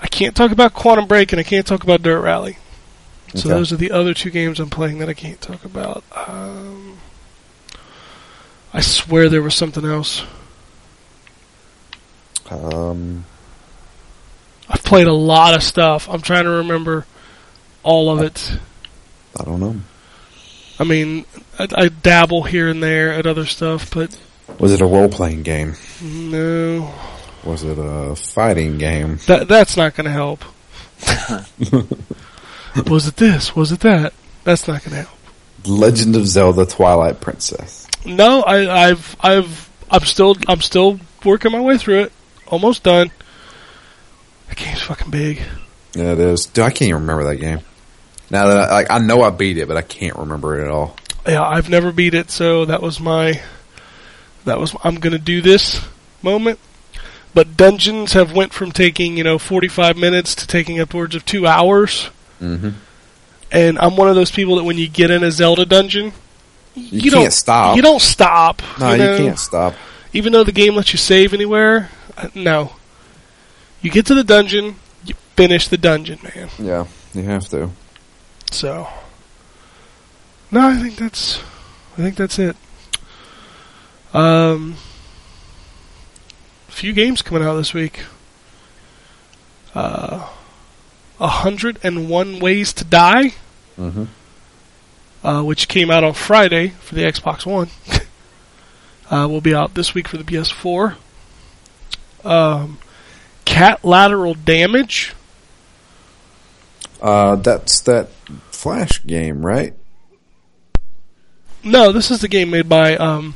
I can't talk about Quantum Break and I can't talk about Dirt Rally. So Okay. those are the other two games I'm playing that I can't talk about. Um, I swear there was something else. Um. I've played a lot of stuff. I'm trying to remember all of it. I don't know. I mean, I, I dabble here and there at other stuff, but Was it a role playing game? no, Was it a fighting game? that that's not going to help. was it this? Was it that? That's not going to help. Legend of Zelda: Twilight Princess. No, I, I've, I've, I'm still, I'm still working my way through it. Almost done. That game's fucking big. Yeah, it is. Dude, I can't even remember that game. Now that I, like, I know I beat it, but I can't remember it at all. Yeah, I've never beat it, so that was my, that was I'm gonna do this moment. But dungeons have went from taking you know 45 minutes to taking upwards of two hours. Mm-hmm. And I'm one of those people that when you get in a Zelda dungeon, You, don't can't stop. You don't stop. No, you, you, can't stop. Even though the game lets you save anywhere, uh, no. You get to the dungeon, you finish the dungeon, man. Yeah, you have to. So, no, I think that's, I think that's it. Um, a few games coming out this week. Uh, a hundred and one ways to die, Mm-hmm. uh, which came out on Friday for the Xbox One. uh, will be out this week for the PS4. Um, Catlateral Damage. Uh, that's that Flash game, right? No, this is the game made by um,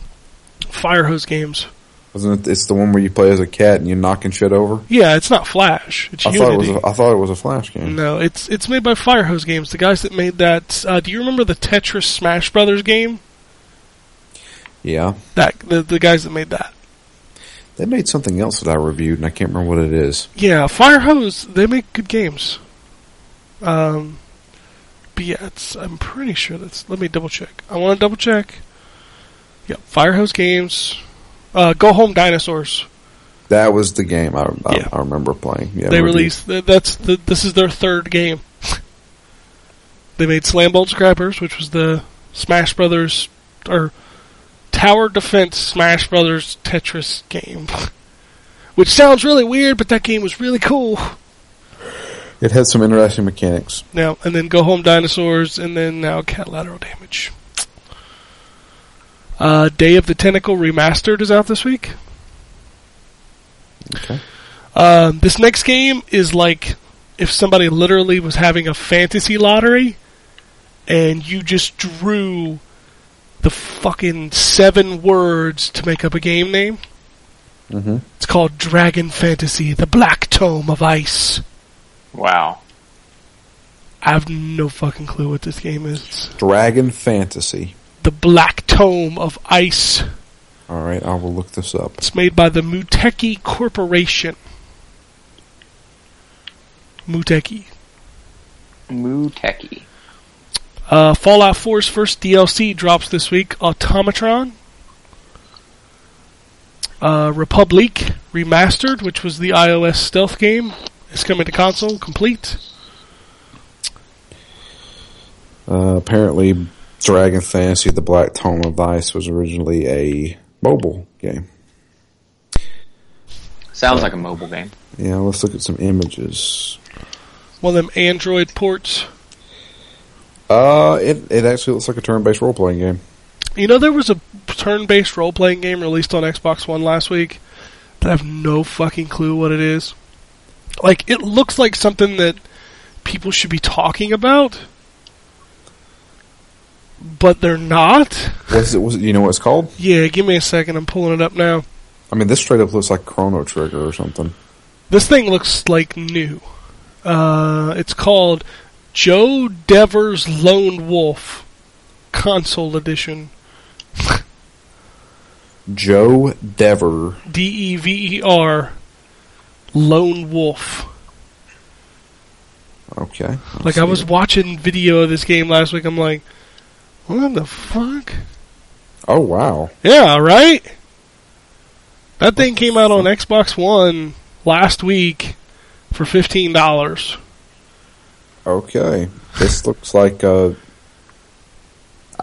Firehose Games. Wasn't it? It's the one where you play as a cat and you're knocking shit over. Yeah, it's not Flash. It's I Unity. thought it was. A, I thought it was a Flash game. no, it's it's made by Firehose Games, the guys that made that. Uh, do you remember the Tetris Smash Brothers game? Yeah, That the the guys that made that. they made something else that I reviewed and I can't remember what it is. Yeah, Firehose. They make good games. Um, but yeah, it's, I'm pretty sure that's. Let me double check. I want to double check. Yep, Firehose Games. Uh, Go Home Dinosaurs. That was the game I, I, Yeah. I remember playing. Yeah, they released. th- That's the. This is their third game. they made Slam Bolt Scrappers, which was the Smash Brothers or Tower Defense Smash Brothers Tetris game. Which sounds really weird, but that game was really cool. It has some interesting mechanics. Now and then Go Home Dinosaurs, and then now Catlateral Damage. Uh, Day of the Tentacle Remastered is out this week. Okay. Um, this next game is like if somebody literally was having a fantasy lottery, and you just drew the fucking seven words to make up a game name. Mm-hmm. It's called Dragon Fantasy: The Black Tome of Ice. Wow. I have no fucking clue what this game is. Dragon Fantasy. The Black Tome of Ice. All right, I will look this up. It's made by the Muteki Corporation. Muteki. Muteki. techie. Uh, Fallout 4's first DLC drops this week. Automatron. Uh, Republic Remastered, which was the iOS stealth game, is coming to console complete. Uh, apparently, Dragon Fantasy: The Black Tome of Ice was originally a mobile game. Sounds like a mobile game. Yeah, let's look at some images. One of them Android ports. Uh, it it actually looks like a turn-based role-playing game. You know, there was a turn-based role-playing game released on Xbox One last week that I have no fucking clue what it is. Like, it looks like something that people should be talking about, but they're not. What's it? Was it, you know what it's called? Yeah, give me a second. I'm pulling it up now. I mean, this straight up looks like Chrono Trigger or something. This thing looks like new. Uh, it's called Joe Dever's Lone Wolf Console Edition. Joe Dever. D E V E R Lone Wolf. Okay. Like I was watching video of this game last week. I'm like, what the fuck? Oh wow. Yeah, right. That thing came out on Xbox One last week for fifteen dollars. Okay. This looks like a.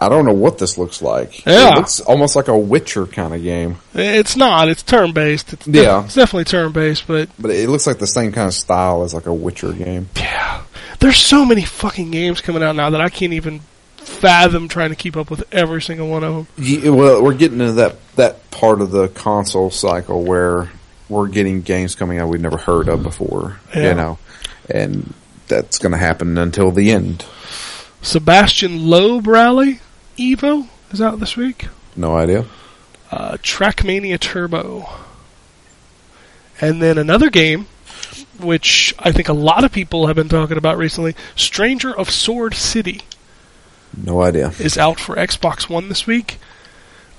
I don't know what this looks like. Yeah. It looks almost like a Witcher kind of game, It's not. It's turn based. It's Yeah. it's definitely turn based, but but it looks like the same kind of style as like a Witcher game. yeah, there's so many fucking games coming out now that I can't even fathom trying to keep up with every single one of them. Ye- well, we're getting into that that part of the console cycle where we're getting games coming out we've never heard of before. Yeah. You know, and that's going to happen until the end. Sébastien Loeb Rally Evo is out this week. No idea. uh, Trackmania Turbo. And then another game, which I think a lot of people have been talking about recently, Stranger of Sword City, No idea. is out for Xbox One this week.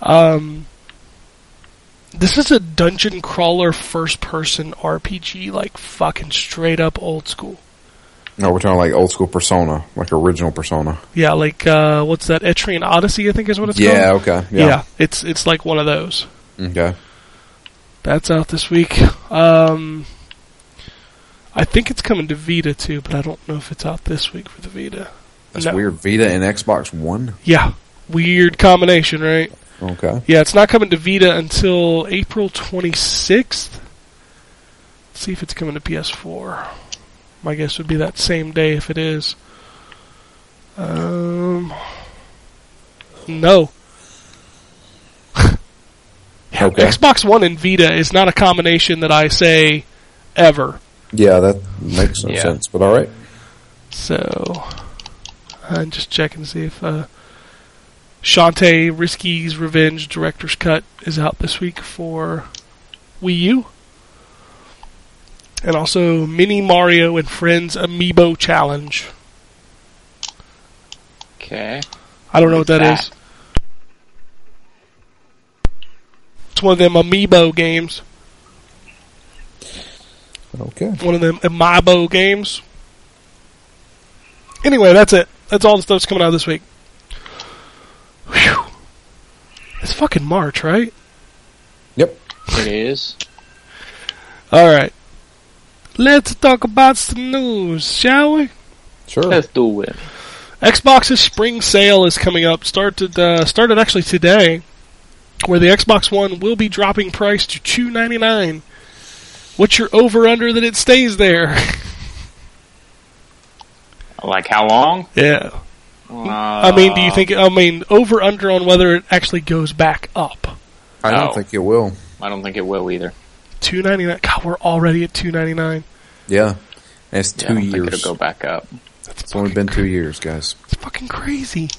Um, this is a dungeon crawler first person RPG, like fucking straight up old school. No, we're talking like old school Persona, like original Persona. Yeah, like uh, what's that? Etrian Odyssey, I think is what it's called. Yeah. called. Okay. Yeah. Yeah. it's it's like one of those. Okay. That's out this week. Um, I think it's coming to Vita too, but I don't know if it's out this week for the Vita. That's No. weird. Vita and Xbox One. Yeah, weird combination, right? Okay. Yeah, it's not coming to Vita until April 26th. Let's see if it's coming to PS4. My guess would be that same day if it is. Um, no. Okay. Xbox One and Vita is not a combination that I say ever. Yeah, that makes no Yeah. sense. But all right. So, I'm just checking to see if uh, Shantae Risky's Revenge Director's Cut is out this week for Wii U. And also Mini Mario and Friends Amiibo Challenge. Okay. I don't know what that What's is. It's one of them Amiibo games. Okay. One of them Amiibo games. Anyway, that's it. That's all the stuff's coming out this week. Whew. It's fucking March, right? Yep. It is. Alright. Let's talk about some news, shall we? Sure. Let's do it. Xbox's spring sale is coming up. Started uh, started actually today, where the Xbox One will be dropping price to two ninety nine. What's your over under that it stays there? Like how long? yeah. Uh, I mean, do you think? I mean, over under on whether it actually goes back up. I don't No. think it will. I don't think it will either. Two ninety nine. God, we're already at two ninety nine. Yeah. And it's Yeah, two I don't think years. it'll go back up. It's only been two years, guys. It's fucking crazy.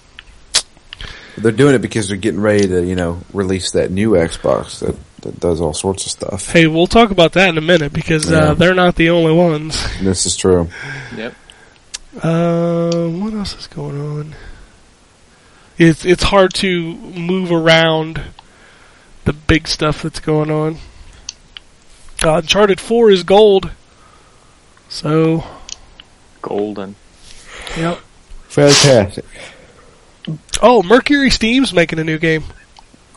They're doing it because they're getting ready to, you know, release that new Xbox that, that does all sorts of stuff. Hey, we'll talk about that in a minute because Yeah. uh, they're not the only ones. This is true. Yep. Um, what else is going on? It's it's hard to move around the big stuff that's going on. Uh, Uncharted Four is gold, so Golden. yep. Fantastic. Oh, Mercury Steam's making a new game.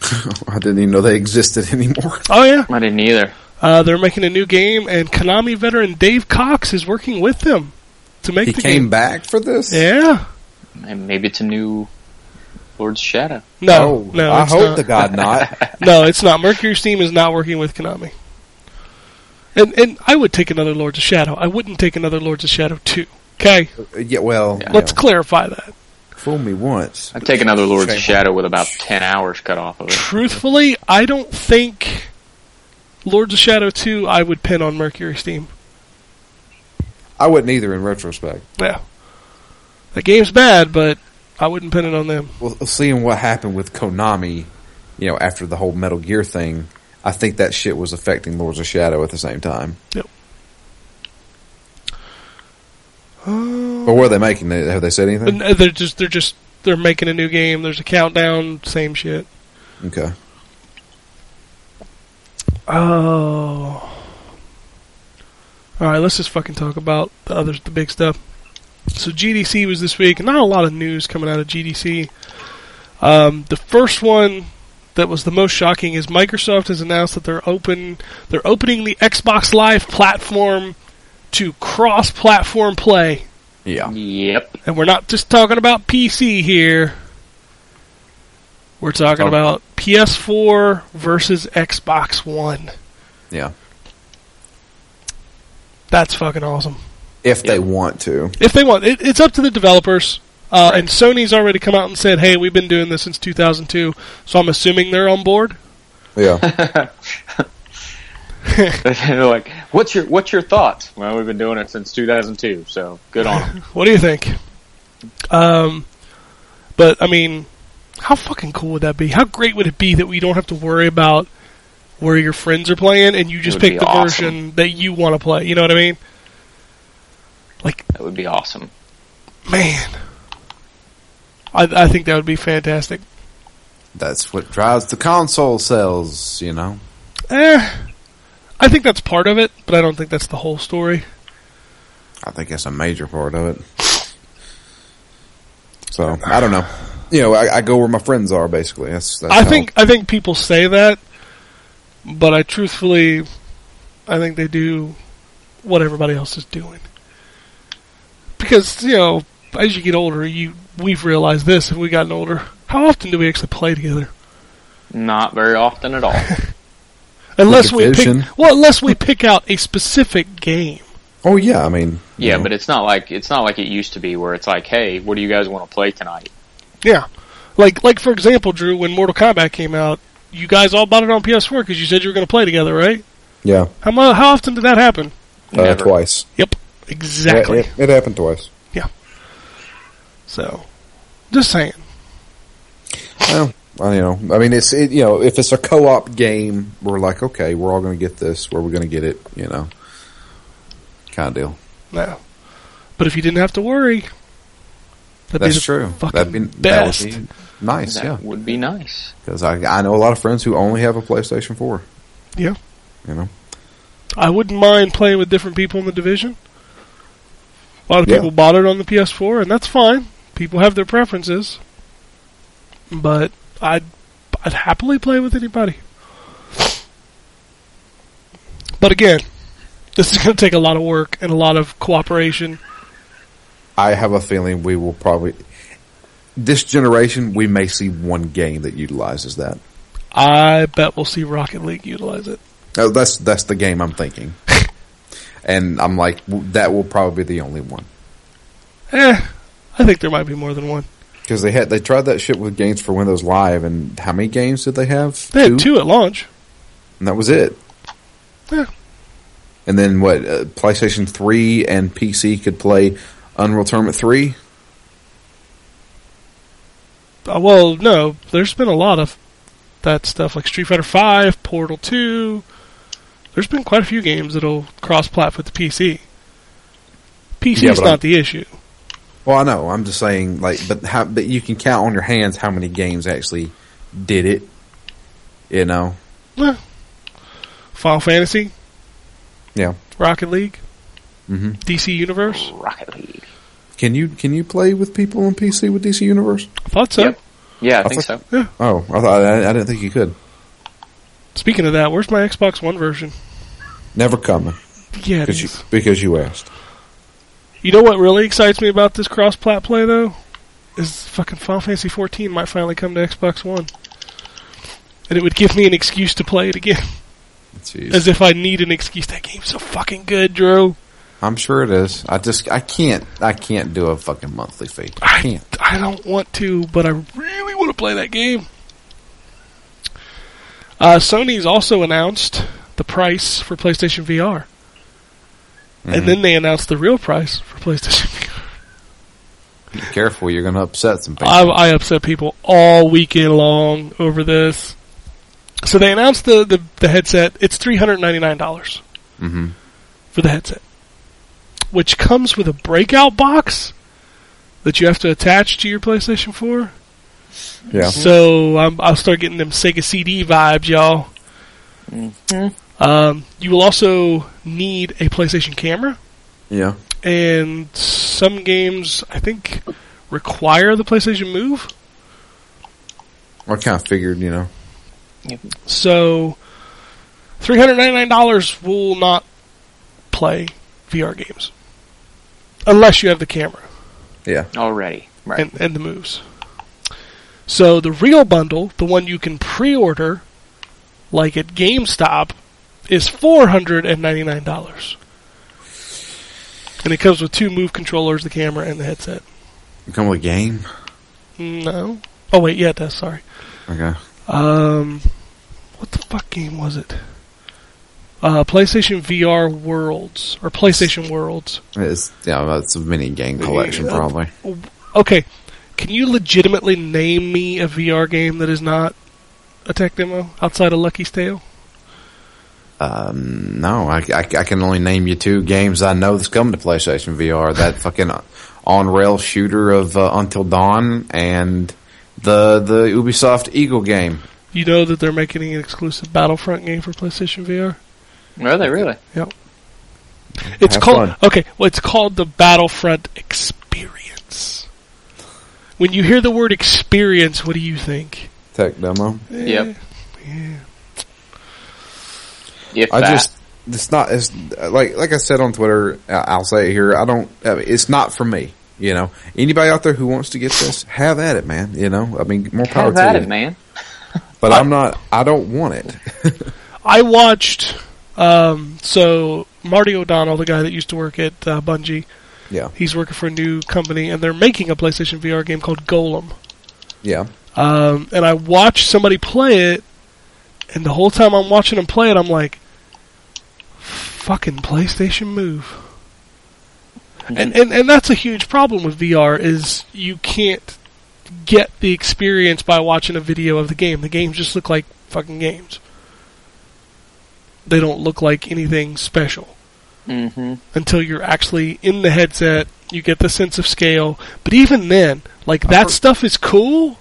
I didn't even know they existed anymore. Oh yeah, I didn't either. uh, they're making a new game, and Konami veteran Dave Cox is working with them to make He the came game. back for this? Yeah, And maybe it's a new Lord's Shadow. no, Oh, no, I hope not. to God not. No, it's not. Mercury Steam is not working with Konami. And and I would take another Lords of Shadow. I wouldn't take another Lords of Shadow 2. Okay? Uh, yeah, well, Yeah. Let's yeah. clarify that. fool me once. I'd take another Lord's Shame. Shadow with about 10 hours cut off of it. Truthfully, I don't think Lords of Shadow 2 I would pin on Mercury Steam. I wouldn't either in retrospect. Yeah. The game's bad, but I wouldn't pin it on them. Well, seeing what happened with Konami, you know, after the whole Metal Gear thing, I think that shit was affecting Lords of Shadow at the same time. Yep. But what are they making? They- Have they said anything? Uh, they're just they're just they're making a new game. There's a countdown, same shit. Okay. Oh. All right, let's just fucking talk about the others, the big stuff. So GDC was this week. Not a lot of news coming out of GDC. Um, the first one that was the most shocking is Microsoft has announced that they're open. They're opening the Xbox Live platform to cross-platform play, Yeah. Yep. and we're not just talking about PC here. We're talking Oh. about PS4 versus Xbox One. Yeah. That's fucking awesome. If they want to. If they want, it, it's up to the developers. Uh, And Sony's already come out and said, "Hey, we've been doing this since 2002." So I'm assuming they're on board. Yeah. They're like, what's your what's your thoughts? Well, we've been doing it since 2002, so good on 'em. What do you think? Um, but I mean, how fucking cool would that be? How great would it be that we don't have to worry about where your friends are playing and you just pick the awesome. version that you want to play? You know what I mean? Like, That would be awesome. man, I, I think that would be fantastic. That's what drives the console sales, you know. Eh, I think that's part of it, but I don't think that's the whole story. I think that's a major part of it. So I don't know. You know, I, I go where my friends are. Basically, that's. that's I how- think I think people say that, but I truthfully, I think they do what everybody else is doing. Because you know, as you get older, you we've realized this. If we gotten older, how often do we actually play together? Not very often at all. Unless we pick, well, unless we pick out a specific game. Oh yeah, I mean. Yeah, know, but it's not like it's not like it used to be, where it's like, hey, what do you guys want to play tonight? Yeah, like like for example, Drew, when Mortal Kombat came out, you guys all bought it on PS4 because you said you were going to play together, right? yeah, How how often did that happen? uh, Never. twice. Yep, exactly. Yeah, it, it happened twice. So, just saying. Well, I, you know, I mean, it's it, you know, if it's a co-op game, we're like, okay, we're all going to get this. Where we're going to get it, you know, kind of deal. No. But if you didn't have to worry, that'd That's be the true. fucking That'd be best. That would be nice, That yeah. would be nice. Because I I know a lot of friends who only have a PlayStation Four. Yeah. You know, I wouldn't mind playing with different people in the division. A lot of Yeah. people bought it on the PS4, and that's fine. People have their preferences, but I'd I'd happily play with anybody. But again, this is going to take a lot of work and a lot of cooperation. I have a feeling we will probably this generation we may see one game that utilizes that. I bet we'll see Rocket League utilize it. Oh, that's that's the game I'm thinking, and I'm like that will probably be the only one Eh, I think there might be more than one. because they had they tried that shit with games for Windows Live, and how many games did they have? They had two at launch. and that was it. Yeah. And then what? Uh, PlayStation Three and PC could play Unreal Tournament Three. Uh, well, no, there's been a lot of that stuff like Street Fighter Five, Portal Two. There's been quite a few games that'll cross-plat with the PC. PC Yeah, is not I'm- the issue. Well, I know. I'm just saying, like, but how? But you can count on your hands how many games actually did it. You know. Eh. Final Fantasy, Yeah. Rocket League, hmm DC Universe. Rocket League. Can you can you play with people on PC with DC Universe? I thought so. Yep. Yeah, I I think thought- so. Oh, I thought I, I didn't think you could. Speaking of that, where's my Xbox One version? Never coming Yeah, it because you because you asked. You know what really excites me about this cross-plat play though? Is fucking Final Fantasy 14 might finally come to Xbox One. And it would give me an excuse to play it again. Jeez. As if I need an excuse. That game's so fucking good, Drew. I'm sure it is. I just I can't I can't do a fucking monthly fee. I I, can't. I don't want to, but I really want to play that game. Uh, Sony's also announced the price for PlayStation VR. Mm-hmm. And then they announced the real price for PlayStation Be careful, you're going to upset some people. I, I upset people all weekend long over this. So they announced the, the, the headset. It's $399 hmm for the headset, which comes with a breakout box that you have to attach to your PlayStation 4. Yeah. So um, I'll start getting them Sega CD vibes, y'all. Um, you will also need a PlayStation camera, Yeah. and some games I think require the PlayStation Move. I kind of figured, you know. So three hundred ninety nine dollars will not play VR games unless you have the camera Yeah. Already. Right. and, and the moves. So the real bundle, the one you can pre-order, like at GameStop, is four hundred and ninety nine dollars, and it comes with two move controllers, the camera, and the headset. Come with a game. No, oh wait, yeah, it does. Sorry. Okay. Um, what the fuck game was it? Uh, PlayStation VR Worlds or PlayStation Worlds. It's yeah, it's a mini game collection Yeah. probably. Okay, can you legitimately name me a VR game that is not a tech demo outside of Lucky's Tale? Um, no, I, I, I can only name you two games I know that's coming to PlayStation VR. That fucking on rail shooter of uh, Until Dawn and the the Ubisoft Eagle game. You know that they're making an exclusive Battlefront game for PlayStation VR. Are they really? Yep. It's Have called fun. okay. Well, it's called the Battlefront Experience. When you hear the word experience, what do you think? Tech demo. Yep. Yeah. If I that. just it's not it's like like I said on Twitter. I- I'll say it here. I don't. I mean, it's not for me. You know, anybody out there who wants to get this, have at it, man. You know, I mean, more power have to at you. it, man. But I'm not. I don't want it. I watched. Um, so Marty O'Donnell, the guy that used to work at uh, Bungie, Yeah, he's working for a new company, and they're making a PlayStation VR game called Golem. yeah. Um, and I watched somebody play it, and the whole time I'm watching them play it, I'm like, "Fucking PlayStation Move." And, and and that's a huge problem with VR is you can't get the experience by watching a video of the game. The games just look like fucking games. They don't look like anything special Mm-hmm. until you're actually in the headset. You get the sense of scale, but even then, like that stuff is cool,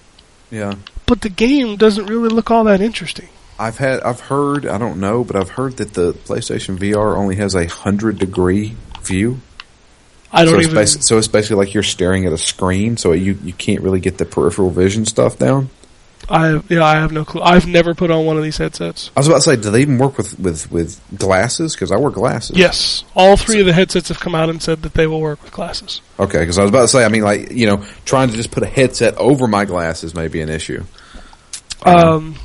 Yeah. but the game doesn't really look all that interesting. I've had, I've heard, I don't know, but I've heard that the PlayStation VR only has a hundred degree view. I don't so it's even. basi- so it's basically like you're staring at a screen, so you you can't really get the peripheral vision stuff down. I yeah, I have no clue. I've never put on one of these headsets. I was about to say, do they even work with with with glasses? Because I wear glasses. Yes, all three of the headsets have come out and said that they will work with glasses. Okay, because I was about to say, I mean, like you know, trying to just put a headset over my glasses may be an issue. Um,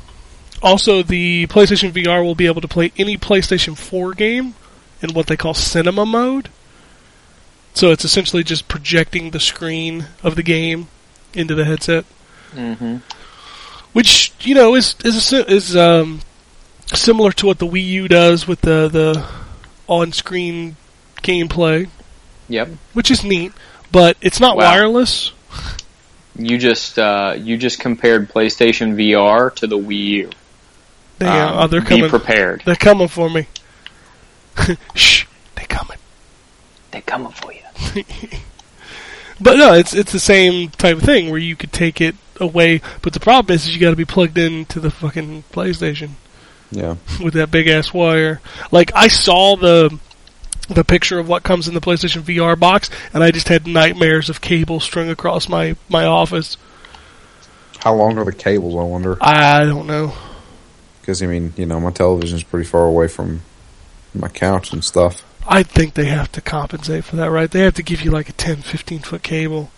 also, the PlayStation VR will be able to play any PlayStation 4 game in what they call cinema mode. So it's essentially just projecting the screen of the game into the headset, Mm-hmm. which you know is is is um, similar to what the Wii U does with the the on-screen gameplay, Yep. which is neat. But it's not Wow. wireless. You just uh, you just compared PlayStation VR to the Wii U. They, Um, uh, they're be coming. prepared. They're coming for me. Shh, they coming. They're coming for you. But no, it's it's the same type of thing where you could take it away. But the problem is, is you got to be plugged into the fucking PlayStation Yeah, with that big ass wire. Like I saw the the picture of what comes in the PlayStation VR box, and I just had nightmares of cable strung across my my office. how long are the cables? I wonder. I don't know. Because I mean, you know, my television's pretty far away from my couch and stuff. I think they have to compensate for that, right? They have to give you like a 10, 15 foot cable.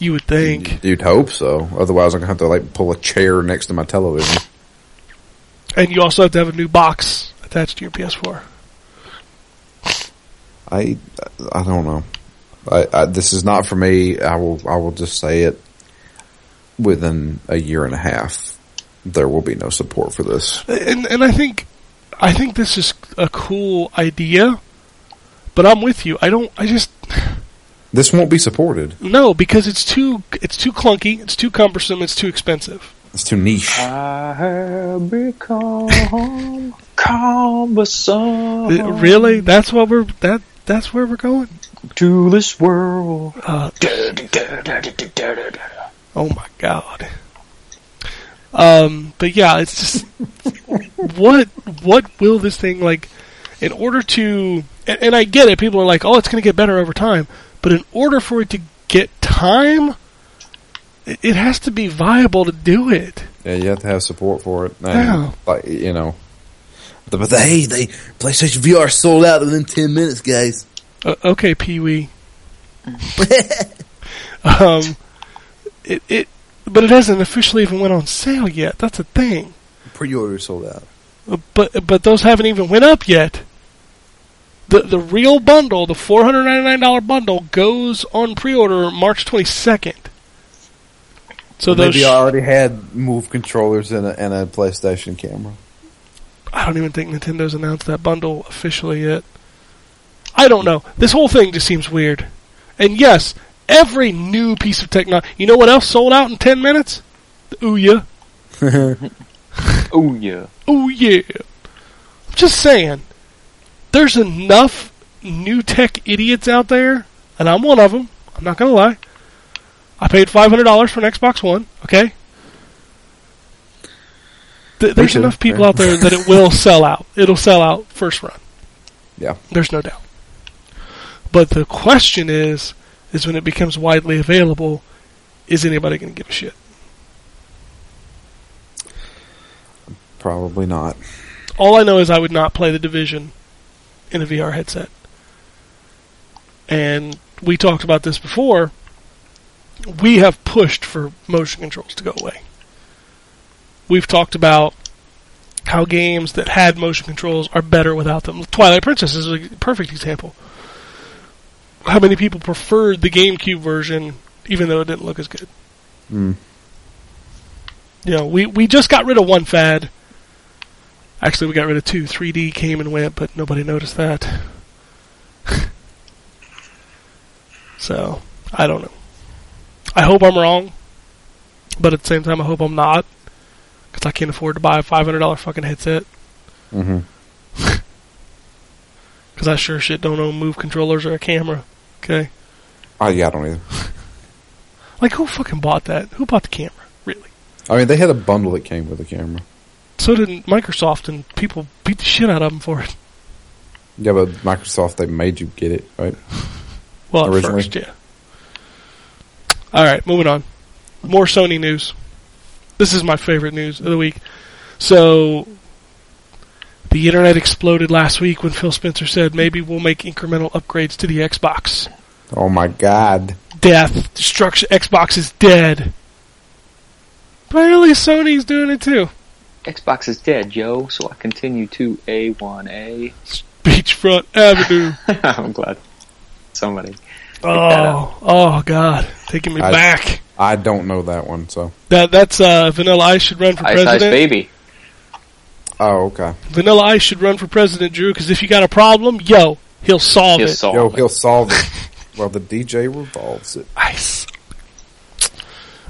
You would think. You'd hope so. Otherwise, I'm gonna have to like pull a chair next to my television. And you also have to have a new box attached to your PS4. I I don't know. I, I this is not for me. I will I will just say it. Within a year and a half, there will be no support for this. and and I think I think this is a cool idea, but I'm with you. I don't. I just This won't be supported. no because it's too it's too clunky. It's too cumbersome. It's too expensive. It's too niche. I have become cumbersome Uh, Really, that's what we're that that's where we're going. to this world. Uh, oh my god. Um, but yeah, it's just what what will this thing like? In order to, and, and I get it, people are like, "Oh, it's going to get better over time," but in order for it to get time, it, it has to be viable to do it. Yeah, you have to have support for it. And, Yeah. Like you know, but, but hey, they PlayStation VR sold out within ten minutes, guys. Uh, okay, Pee Wee. um, it it, but it hasn't officially even went on sale yet. That's a thing. Pre-order sold out. Uh, But but those haven't even went up yet. The the real bundle, the four hundred ninety nine dollar bundle, goes on pre order March twenty second. So those Maybe I already had Move controllers and a, and a PlayStation camera. I don't even think Nintendo's announced that bundle officially yet. I don't know. This whole thing just seems weird. And yes, every new piece of technology. You know what else sold out in ten minutes? The Ouya. Yeah. Oh yeah. I'm just saying. There's enough new tech idiots out there, and I'm one of them. I'm not gonna lie. I paid five hundred dollars for an Xbox One. Okay. Th- there's too, enough people yeah. out there that it will sell out. It'll sell out first run. Yeah. There's no doubt. But the question is, is when it becomes widely available, is anybody going to give a shit? Probably not. All I know is I would not play the division in a VR headset. And we talked about this before. We have pushed for motion controls to go away. We've talked about how games that had motion controls are better without them. Twilight Princess is a perfect example. How many people preferred the GameCube version even though it didn't look as good? Mm. You know, we, we just got rid of one fad. Actually, we got rid of two. 3D came and went, but nobody noticed that. so, I don't know. I hope I'm wrong. but at the same time, I hope I'm not because I can't afford to buy a five hundred dollar fucking headset. hmm Because I sure shit don't own move controllers or a camera. Okay, Oh yeah, I don't either. like who fucking bought that? Who bought the camera? Really? I mean, they had a bundle that came with the camera. So did Microsoft, and people beat the shit out of them for it. Yeah, but Microsoft they made you get it, right? Well, at Originally. first, yeah. All right, moving on. More Sony news. This is my favorite news of the week. So, the internet exploded last week when Phil Spencer said maybe we'll make incremental upgrades to the Xbox. Oh my god! Death, destruction. Xbox is dead. Apparently, Sony's doing it too. Xbox is dead, yo. So I continue to A1A. Beachfront Avenue. I'm glad somebody. Oh, oh God, taking me I- back. I don't know that one, so That that's uh, Vanilla Ice should run for Ice Ice president. Baby. Oh okay. Vanilla Ice should run for president, Drew, because if you got a problem, yo, he'll solve He'll it. solve Yo, it. he'll solve it. well, the DJ revolves it. Ice.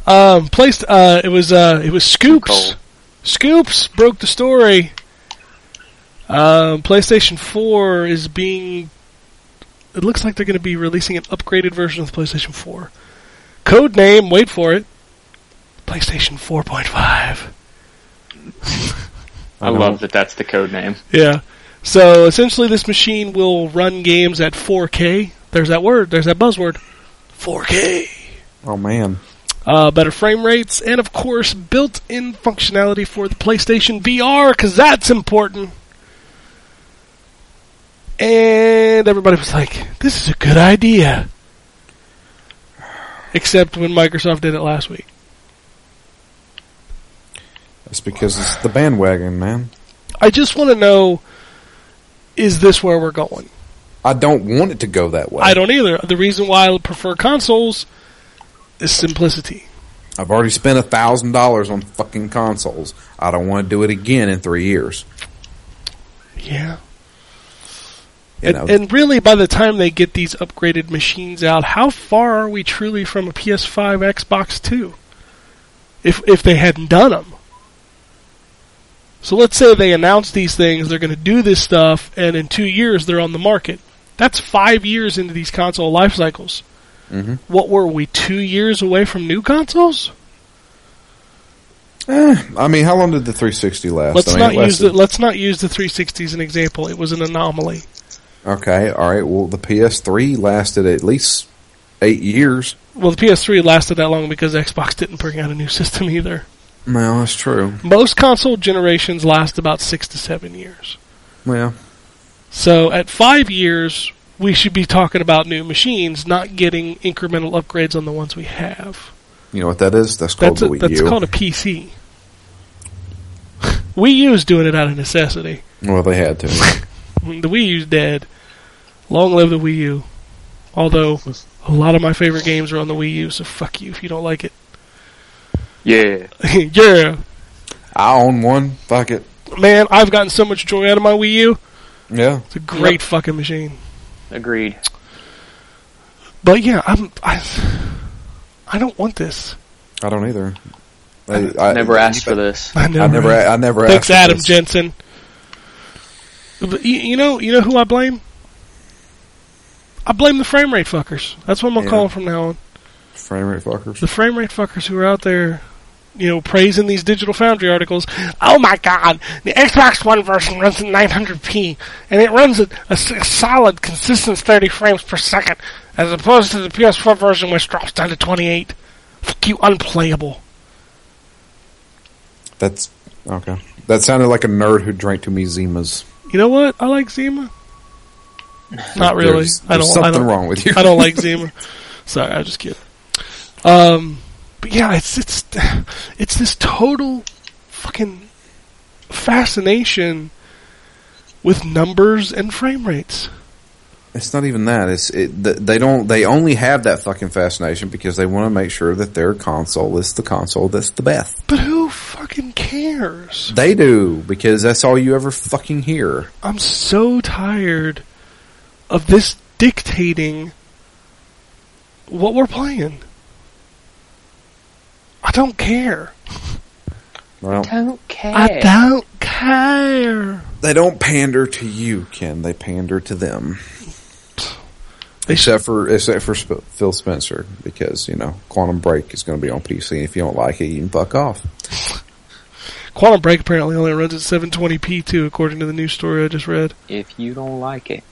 Um, placed. Uh, it was. Uh, it was Scoops. Scoops broke the story. Um, PlayStation Four is being. It looks like they're going to be releasing an upgraded version of the PlayStation Four. Code name. Wait for it. PlayStation 4.5. I know. love that that's the code name. Yeah. So essentially, this machine will run games at 4K. There's that word. There's that buzzword. 4K. Oh man, Uh, better frame rates, and of course, built-in functionality for the PlayStation VR, because that's important. And everybody was like, "This is a good idea." Except when Microsoft did it last week. That's because it's the bandwagon, man. I just want to know: Is this where we're going? I don't want it to go that way. I don't either. The reason why I prefer consoles is simplicity. I've already spent a thousand dollars on fucking consoles. I don't want to do it again in three years. Yeah. You And, and really, by the time they get these upgraded machines out, how far are we truly from a PS5, Xbox Two? If if they hadn't done them, so let's say they announce these things, they're going to do this stuff, and in two years they're on the market. That's five years into these console life cycles. Mhm. What were we two years away from new consoles? I mean, how long did the 360 last? Let's I mean, not use the let's not use the 360 as an example. It was an anomaly. Okay, all right. Well, the PS3 lasted at least eight years. Well, the PS3 lasted that long because Xbox didn't bring out a new system either. Well, that's true. Most console generations last about six to seven years. Well, So at five years, we should be talking about new machines, not getting incremental upgrades on the ones we have. you know what that is? That's called That's a, the Wii that's U. called a PC. Wii U's doing it out of necessity. well, they had to. The Wii U's dead. Long live the Wii U. Although a lot of my favorite games are on the Wii U, so fuck you if you don't like it. Yeah. yeah, I own one. Fuck it. man, I've gotten so much joy out of my Wii U. Yeah. It's a great fucking machine. Agreed. But yeah, I'm I, I don't want this. I don't either. I, I Never asked for this. I never. I never. I never. Thanks, asked for Adam this. Jensen. But you, you know, you know who I blame? I blame the frame rate fuckers. That's what I'm gonna Yeah. call them from now on. Frame rate fuckers. The frame rate fuckers who are out there, you know, praising these Digital Foundry articles. Oh my God, the Xbox One version runs at 900p, and it runs at a solid, consistent 30 frames per second, as opposed to the PS4 version, which drops down to 28. Fuck you, unplayable. That's okay. That sounded like a nerd who drank too many Zimas. You know what? I like Zima. Not really. There's, I don't. something I don't, wrong with you. I don't like Zima. Sorry, I just kidding. Um, but yeah, it's it's it's this total fucking fascination with numbers and frame rates. It's not even that. It's it, they don't. They only have that fucking fascination because they want to make sure that their console is the console that's the best. But who fucking cares? They do because that's all you ever fucking hear. I'm so tired of this dictating what we're playing. I, don't care. Well, Don't care. I don't care. they don't pander to you, Ken. They pander to them. Except for except for Sp- Phil Spencer, because you know Quantum Break is going to be on PC. and If you don't like it, you can fuck off. Quantum Break apparently only runs at 720p too, according to the news story I just read. If you don't like it,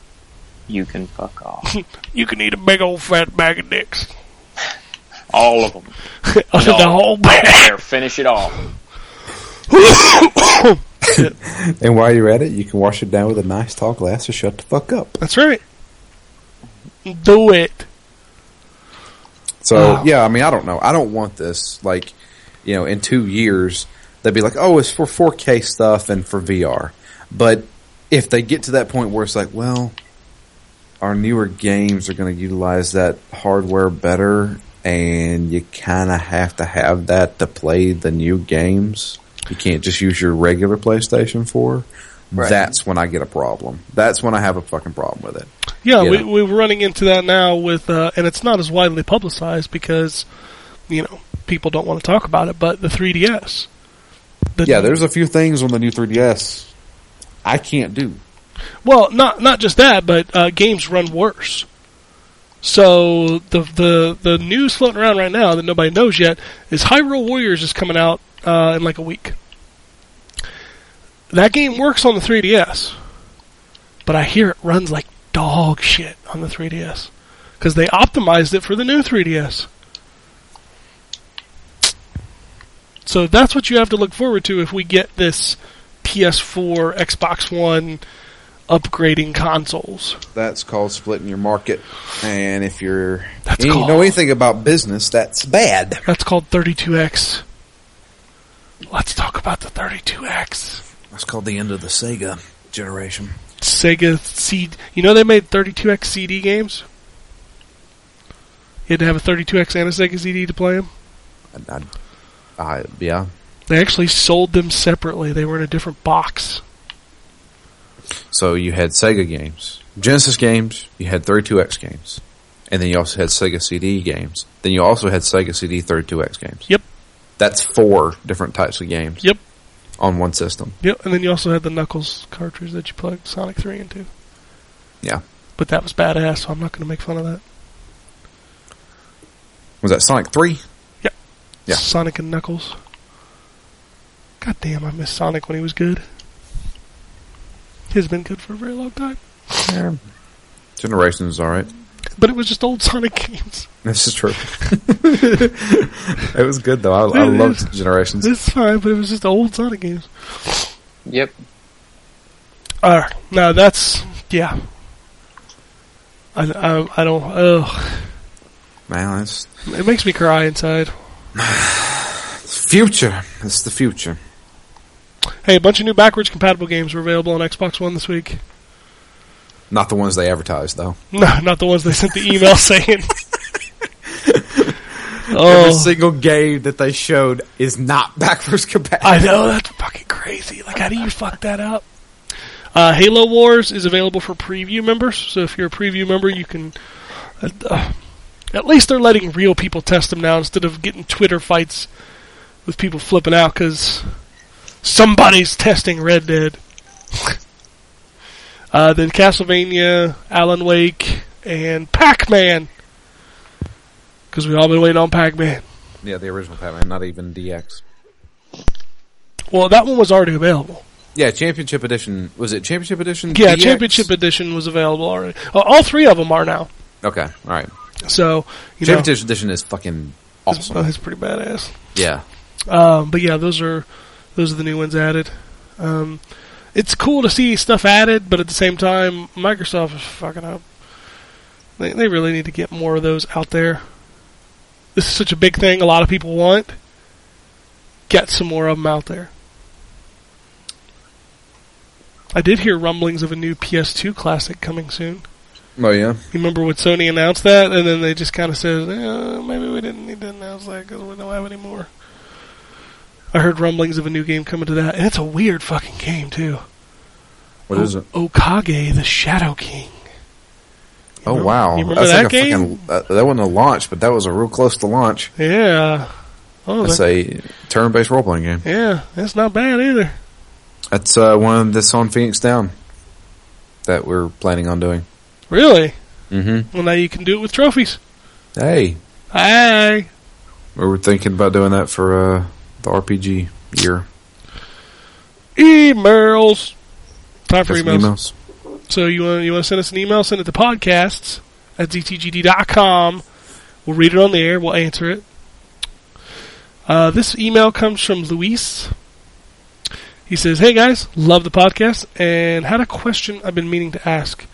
you can fuck off. You can eat a big old fat bag of dicks. All of them. Under the whole bag. There, finish it off. And while you're at it, you can wash it down with a nice tall glass or shut the fuck up. That's right. Do it. So Wow. yeah, I mean, I don't know. I don't want this. Like, you know, in two years, they'd be like, "Oh, it's for 4K stuff and for VR." But if they get to that point where it's like, well, our newer games are going to utilize that hardware better, and you kind of have to have that to play the new games. You can't just use your regular PlayStation 4. Right. That's when I get a problem. That's when I have a fucking problem with it. Yeah, You we we're running into that now with, uh, and it's not as widely publicized because, you know, people don't want to talk about it, but the 3DS. The, Yeah, there's a few things on the new 3DS I can't do. Well, not not just that, but uh, games run worse. So the the the news floating around right now that nobody knows yet is Hyrule Warriors is coming out uh, in like a week. That game works on the 3DS, but I hear it runs like dog shit on the 3DS because they optimized it for the new 3DS. So that's what you have to look forward to if we get this PS4, Xbox One upgrading consoles. That's called splitting your market. And if you're That's you called- know anything about business, that's bad. That's called 32X. Let's talk about the 32X. That's called the end of the Sega generation. Sega CD. You know they made 32X CD games? You had to have a 32X and a Sega CD to play them? I, I, I, yeah. They actually sold them separately. They were in a different box. So you had Sega games, Genesis games, you had 32X games, and then you also had Sega CD games. Then you also had Sega CD 32X games. Yep. That's four different types of games. Yep. On one system. Yep, and then you also had the Knuckles cartridge that you plugged Sonic 3 into. Yeah. But that was badass, so I'm not going to make fun of that. Was that Sonic 3? Yeah. Sonic and Knuckles. God damn, I miss Sonic when he was good. He's been good for a very long time. Generations, alright. But it was just old Sonic games. This is true. it was good though. I, I loved Generations. It's fine, but it was just old Sonic games. Yep. Alright, no, that's, yeah. I, I, I don't, ugh. Man, it's It makes me cry inside. future. It's the future. Hey, a bunch of new backwards compatible games were available on Xbox One this week. Not the ones they advertised though. No, not the ones they sent the email saying. Every oh, single game that they showed is not backwards compatible. I know that's fucking crazy. Like, how do you fuck that up? Uh, Halo Wars is available for preview members, so if you're a preview member, you can. Uh, uh, at least they're letting real people test them now instead of getting Twitter fights with people flipping out because somebody's testing Red Dead. uh, then Castlevania, Alan Wake, and Pac-Man. Because we've all been waiting on Pac-Man. yeah, the original Pac-Man, not even DX. Well, that one was already available. Yeah, Championship Edition. Was it Championship Edition? Yeah, DX? Championship Edition was available already. Uh, all three of them are now. Okay, all right. So, you know, Championship Edition is fucking it's, awesome. uh, it's pretty badass. Yeah, Um, but yeah, those are those are the new ones added. Um, it's cool to see stuff added, but at the same time, Microsoft is fucking up. They they really need to get more of those out there. This is such a big thing. A lot of people want. Get some more of them out there. I did hear rumblings of a new PS2 classic coming soon. Oh yeah. You remember when Sony announced that, and then they just kind of said, eh, maybe we didn't need to announce that because we don't have any more. I heard rumblings of a new game coming to that, and it's a weird fucking game too. What is it? Okage, the Shadow King. Oh remember- wow, you remember that's that like a game? fucking. Uh, that wasn't a launch, but that was a real close to launch. Yeah, Oh, That's a turn-based role-playing game. yeah, that's not bad either. That's uh, one that's on Phoenix Down that we're planning on doing. Really? Mm-hmm. Well, now you can do it with trophies. Hey, Hey. we were thinking about doing that for uh, the RPG year. Emails. Time for some emails. So you want you want to send us an email? Send it to podcasts at ztgd.com. We'll read it on the air. We'll answer it. Uh, this email comes from Luis. He says, "Hey guys, love the podcast and had a question I've been meaning to ask.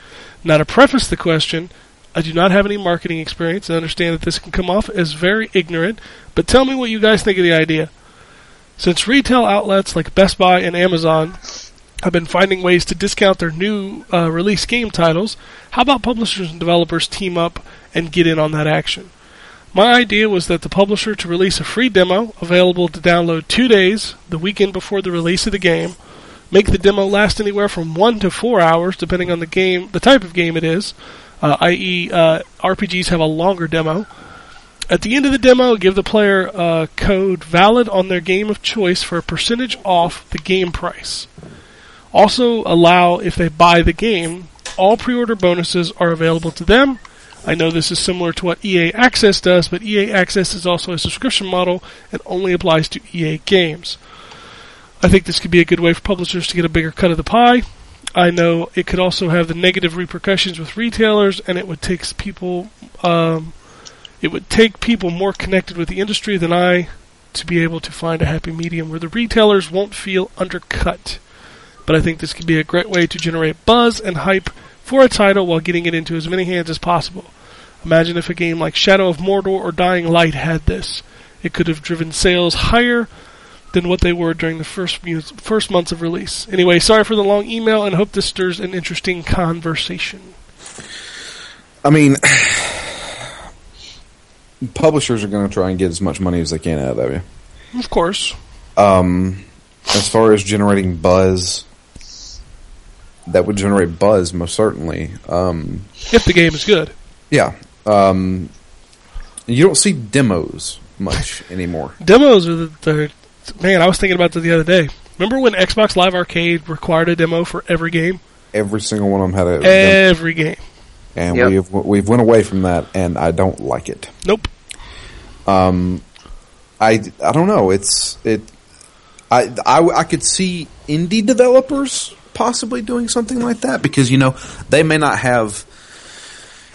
Now to preface the question, I do not have any marketing experience and understand that this can come off as very ignorant, but tell me what you guys think of the idea. Since retail outlets like Best Buy and Amazon have been finding ways to discount their new uh, release game titles, how about publishers and developers team up and get in on that action? My idea was that the publisher to release a free demo available to download two days, the weekend before the release of the game, make the demo last anywhere from one to four hours, depending on the game, the type of game it is. Uh, i.e., uh, RPGs have a longer demo. At the end of the demo, give the player a code valid on their game of choice for a percentage off the game price. Also, allow if they buy the game, all pre-order bonuses are available to them. I know this is similar to what EA Access does, but EA Access is also a subscription model and only applies to EA games. I think this could be a good way for publishers to get a bigger cut of the pie. I know it could also have the negative repercussions with retailers, and it would take people, um, it would take people more connected with the industry than I to be able to find a happy medium where the retailers won't feel undercut. But I think this could be a great way to generate buzz and hype for a title while getting it into as many hands as possible. Imagine if a game like Shadow of Mordor or Dying Light had this. It could have driven sales higher than what they were during the first first months of release. Anyway, sorry for the long email and hope this stirs an interesting conversation. I mean, publishers are going to try and get as much money as they can out of you. Of course. Um, as far as generating buzz, that would generate buzz most certainly. Um, If the game is good. yeah. Um, you don't see demos much anymore. Demos are the, the man, I was thinking about that the other day. Remember when Xbox Live Arcade required a demo for every game? Every single one of them had a, Every game. And Yep. we've we've went away from that, and I don't like it. Nope. Um, I, I don't know. It's it. I, I I could see indie developers possibly doing something like that because you know they may not have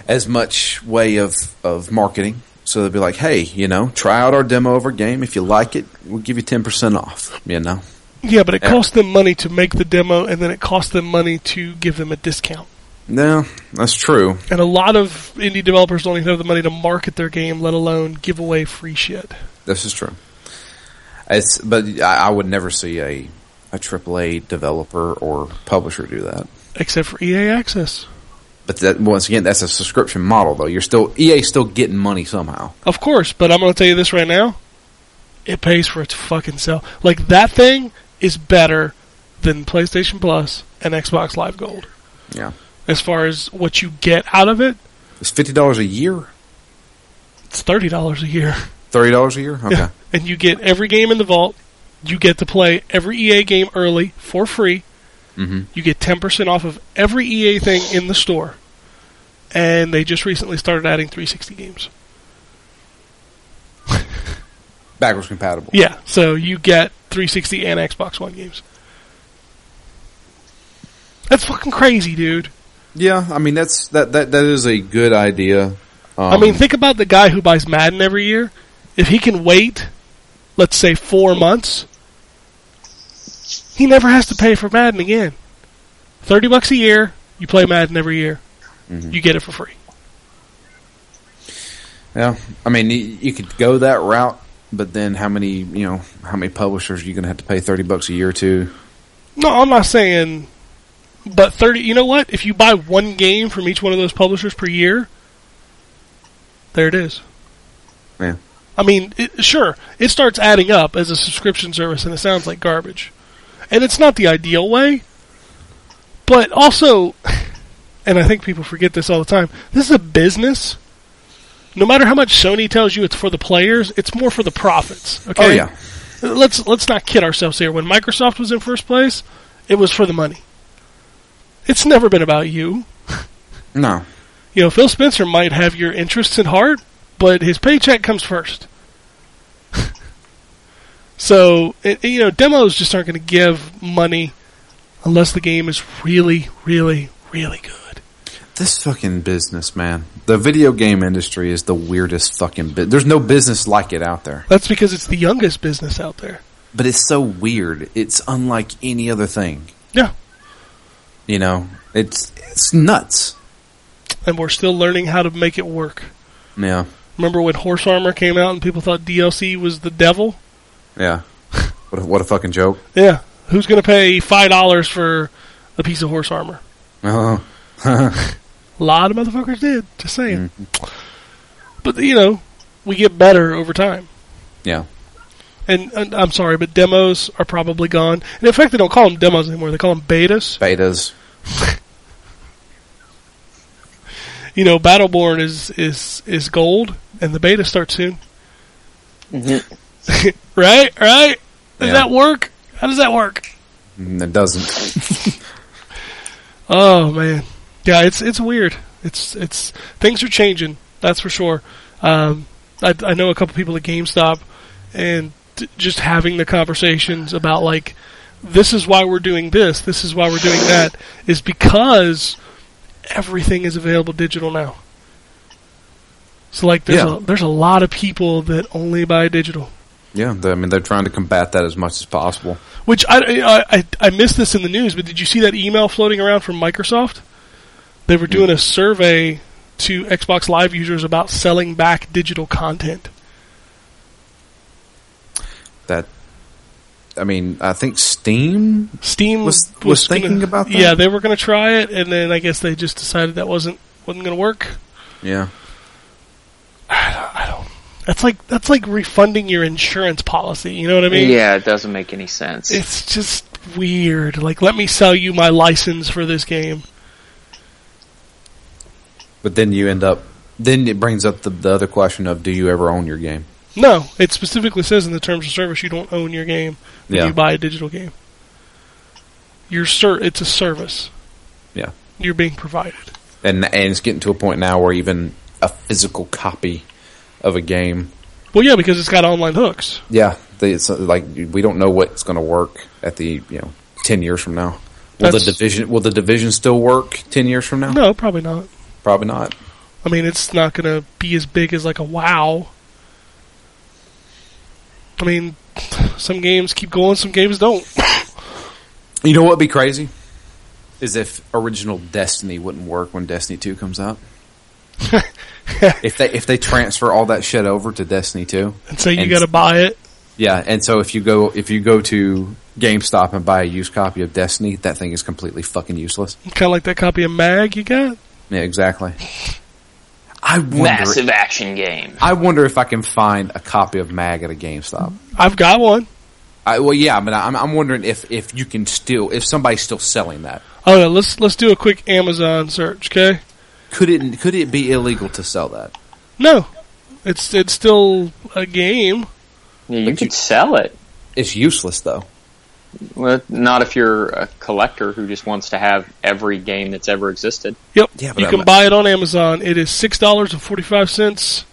as much way of of marketing. So they'll be like, "Hey, you know, try out our demo of our game. If you like it, we'll give you ten percent off." You know, Yeah, but it costs them money to make the demo, and then it costs them money to give them a discount. No, that's true. And a lot of indie developers don't even have the money to market their game, let alone give away free shit. This is true. It's but I, I would never see a a AAA developer or publisher do that. Except for EA Access. But that once again, that's a subscription model, though. You're still EA still getting money somehow. Of course, but I'm going to tell you this right now. It pays for its fucking self. Like, that thing is better than PlayStation Plus and Xbox Live Gold. Yeah, As far as what you get out of it, it's fifty dollars a year, it's $30 a year. thirty dollars a year. Okay, Yeah. And you get every game in the vault. You get to play every EA game early for free. Mhm. You get 10% off of every EA thing in the store. And they just recently started adding 360 games. backwards compatible. Yeah, so you get 360 and Xbox One games. That's fucking crazy, dude. Yeah, I mean that's that that that is a good idea. Um, I mean, think about the guy who buys Madden every year. If he can wait, let's say four months, he never has to pay for Madden again. Thirty bucks a year, you play Madden every year, you get it for free. yeah, I mean you, you could go that route, but then how many you know how many publishers are you going to have to pay thirty bucks a year to? No, I'm not saying, but thirty. You know what? If you buy one game from each one of those publishers per year, there it is. Yeah. I mean, it, sure, it starts adding up as a subscription service, and it sounds like garbage. And it's not the ideal way, but also, and I think people forget this all the time. This is a business. no matter how much Sony tells you it's for the players, it's more for the profits. Okay. Oh yeah. Let's let's not kid ourselves here. When Microsoft was in first place, it was for the money. It's never been about you. No. You know, Phil Spencer might have your interests at heart, but his paycheck comes first. so, it, you know, demos just aren't going to give money unless the game is really, really, really good. This fucking business, man. The video game industry is the weirdest fucking bit. There's no business like it out there. That's because it's the youngest business out there. But it's so weird. It's unlike any other thing. Yeah. You know, it's it's nuts. And we're still learning how to make it work. Yeah. Remember when Horse Armor came out and people thought DLC was the devil? Yeah. what a, what a fucking joke. Yeah. Who's going to pay $5 for a piece of horse armor? Oh. A lot of motherfuckers did. Just saying. Mm-hmm. But you know, we get better over time. Yeah. And, and I'm sorry, but demos are probably gone. And in fact, they don't call them demos anymore. They call them betas. Betas. You know, Battleborn is is is gold, and the beta starts soon. right, right. Does Yeah. that work? How does that work? Mm, It doesn't. Oh man, yeah, it's it's weird. It's it's things are changing. That's for sure. Um, I, I know a couple people at GameStop, and just having the conversations about like, this is why we're doing this. This is why we're doing that. Is because everything is available digital now. So like, there's Yeah. a, there's a lot of people that only buy digital. yeah. I mean, they're trying to combat that as much as possible. Which I, I I I missed this in the news, but did you see that email floating around from Microsoft? They were doing a survey to Xbox Live users about selling back digital content. That. I mean, I think Steam. Steam Was- was thinking gonna- about that? Yeah, they were going to try it, and then I guess they just decided that wasn't wasn't going to work. Yeah. I don't. That's like that's like refunding your insurance policy. You know what I mean? yeah, it doesn't make any sense. It's just weird. Like, let me sell you my license for this game. But then you end up. Then it brings up the, the other question of do you ever own your game? No, it specifically says in the terms of service you don't own your game when Yeah. you buy a digital game. Your ser- it's a service. Yeah. You're being provided. And and it's getting to a point now where even a physical copy of a game. Well, yeah, because it's got online hooks. Yeah, they, it's uh, like we don't know what's going to work at the you know ten years from now. Will That's- the division will the division still work ten years from now? No, probably not. Probably not. I mean, it's not going to be as big as like a WoW. I mean, some games keep going, some games don't. You know what would be crazy? Is if original Destiny wouldn't work when Destiny Two comes out. if they if they transfer all that shit over to Destiny Two, and so you got to buy it. yeah, and so if you go if you go to GameStop and buy a used copy of Destiny, that thing is completely fucking useless. Kind of like that copy of Mag you got. Yeah, exactly. I wonder. Massive action game. I wonder if I can find a copy of Mag at a GameStop. I've got one. I, well, yeah, but I'm, I'm wondering if, if you can still if somebody's still selling that. Oh, yeah, let's let's do a quick Amazon search, okay? Could it could it be illegal to sell that? No, it's it's still a game. Yeah, you But could you- sell it. It's useless though. Well, not if you're a collector who just wants to have every game that's ever existed. Yep, Yeah, you I'm- can buy it on Amazon. It is six dollars and forty five cents.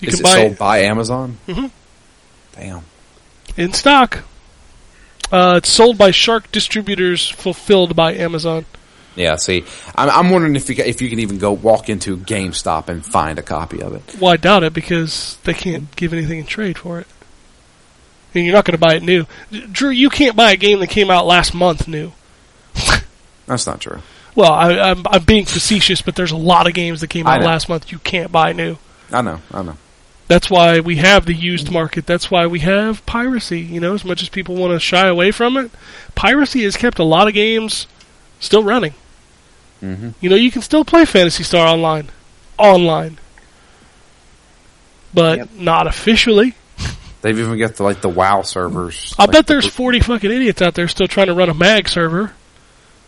You Is can it buy sold it by Amazon? Mhm. Damn. in stock. Uh, it's sold by Shark Distributors, fulfilled by Amazon. Yeah. See, I'm, I'm wondering if you if you can even go walk into GameStop and find a copy of it. Well, I doubt it because they can't give anything in trade for it. And you're not going to buy it new. Drew, you can't buy a game that came out last month new. That's not true. Well, I, I'm, I'm being facetious, but there's a lot of games that came out last month you can't buy new. I know. I know. That's why we have the used market. That's why we have piracy. You know, as much as people want to shy away from it, piracy has kept a lot of games still running. Mhm. You know, you can still play Phantasy Star online, online, but Yep. not officially. They've even got the like the WoW servers. I like bet the- there's 40 fucking idiots out there still trying to run a mag server.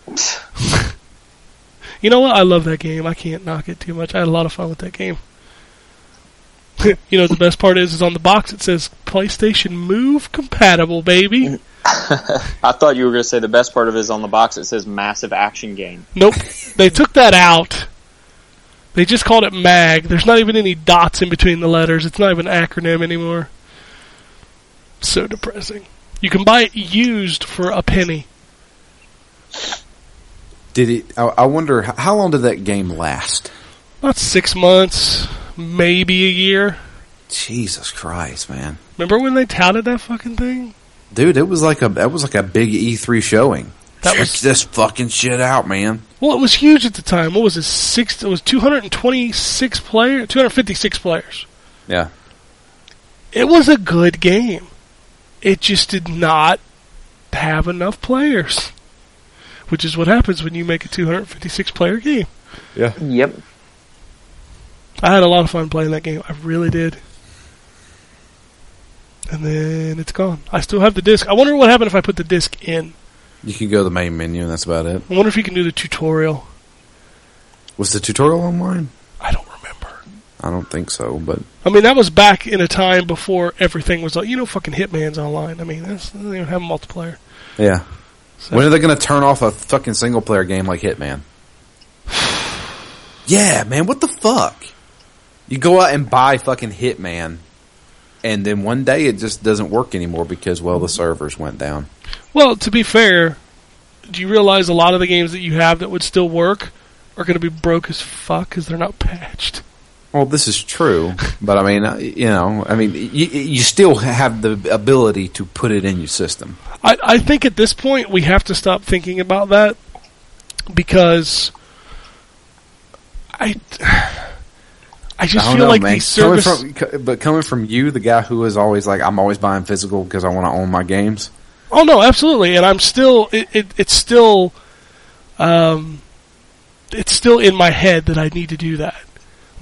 You know what? I love that game. I can't knock it too much. I had a lot of fun with that game. you know what the best part is? Is on the box it says PlayStation Move compatible, baby. I thought you were going to say the best part of it is on the box. It says massive action game. Nope. they took that out. They just called it MAG. There's not even any dots in between the letters. It's not even an acronym anymore. So depressing. You can buy it used for a penny. Did it? I, I wonder how long did that game last? About six months, maybe a year. Jesus Christ, man, Remember when they touted that fucking thing? dude, it was like a that was like a big E3 showing. That Check was- this fucking shit out, man. Well, it was huge at the time. What was it? Six. It was 226 players, 256 players. Yeah, It was a good game. It just did not have enough players, which is what happens when you make a 256 player game. yeah. Yep. I had a lot of fun playing that game. I really did. And then it's gone. I still have the disc. I wonder what happened if I put the disc in. You can go to the main menu, and that's about it. I wonder if you can do the tutorial. Was the tutorial online? I don't remember. I don't think so, but I mean, that was back in a time before everything was like, you know, fucking Hitman's online. I mean, that's, they don't even have multiplayer. yeah. So- When are they going to turn off a fucking single player game like Hitman? yeah, man, what the fuck? You go out and buy fucking Hitman, and then one day it just doesn't work anymore because, well, the servers went down. Well, to be fair, do you realize a lot of the games that you have that would still work are going to be broke as fuck because they're not patched? Well, this is true, but I mean, uh, you know, I mean, you, you still have the ability to put it in your system. I, I think at this point we have to stop thinking about that because I I just I feel know, like man. these Coming service from, but coming from you, the guy who is always like, I'm always buying physical because I want to own my games. Oh no, absolutely, and I'm still it, it it's still um it's still in my head that I need to do that.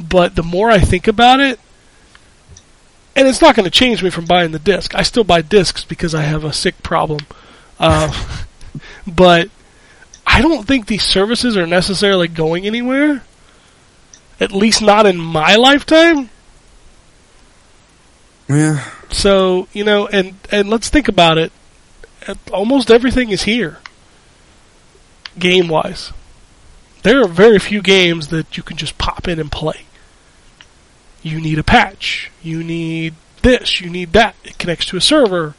But the more I think about it, and it's not going to change me from buying the disc. I still buy discs because I have a sick problem. Uh, but I don't think these services are necessarily going anywhere. At least not in my lifetime. Yeah. So you know, and and let's think about it. Almost everything is here, game wise. There are very few games that you can just pop in and play. You need a patch. You need this. You need that. It connects to a server.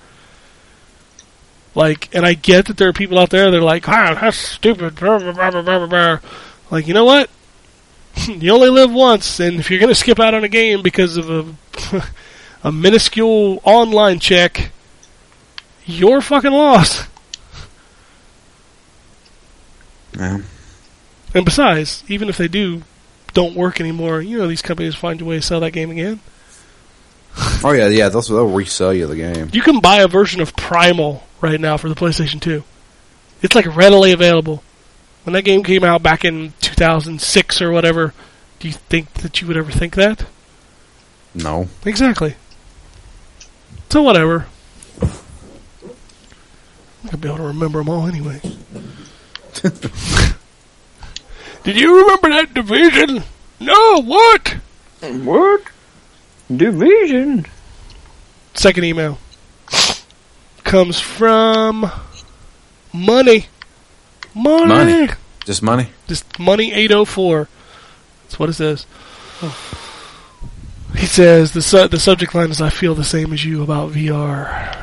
Like, and I get that there are people out there that are like, ah, that's stupid. blah, blah, blah, blah, blah, blah." Like, you know what? you only live once, and if you're going to skip out on a game because of a a minuscule online check, you're fucking lost. Yeah. And besides, even if they do don't work anymore, you know these companies find a way to sell that game again. Oh yeah, yeah. They'll, they'll resell you the game. You can buy a version of Primal right now for the PlayStation 2. It's like readily available. When that game came out back in 2006 or whatever, do you think that you would ever think that? No. Exactly. So whatever. I'm gonna be able to remember them all anyway. Did you remember that division? No, what? What? Division. Second email comes from money. Money. Money. Just money. Just money 804. That's what it says. He says the su- the subject line is I feel the same as you about VR.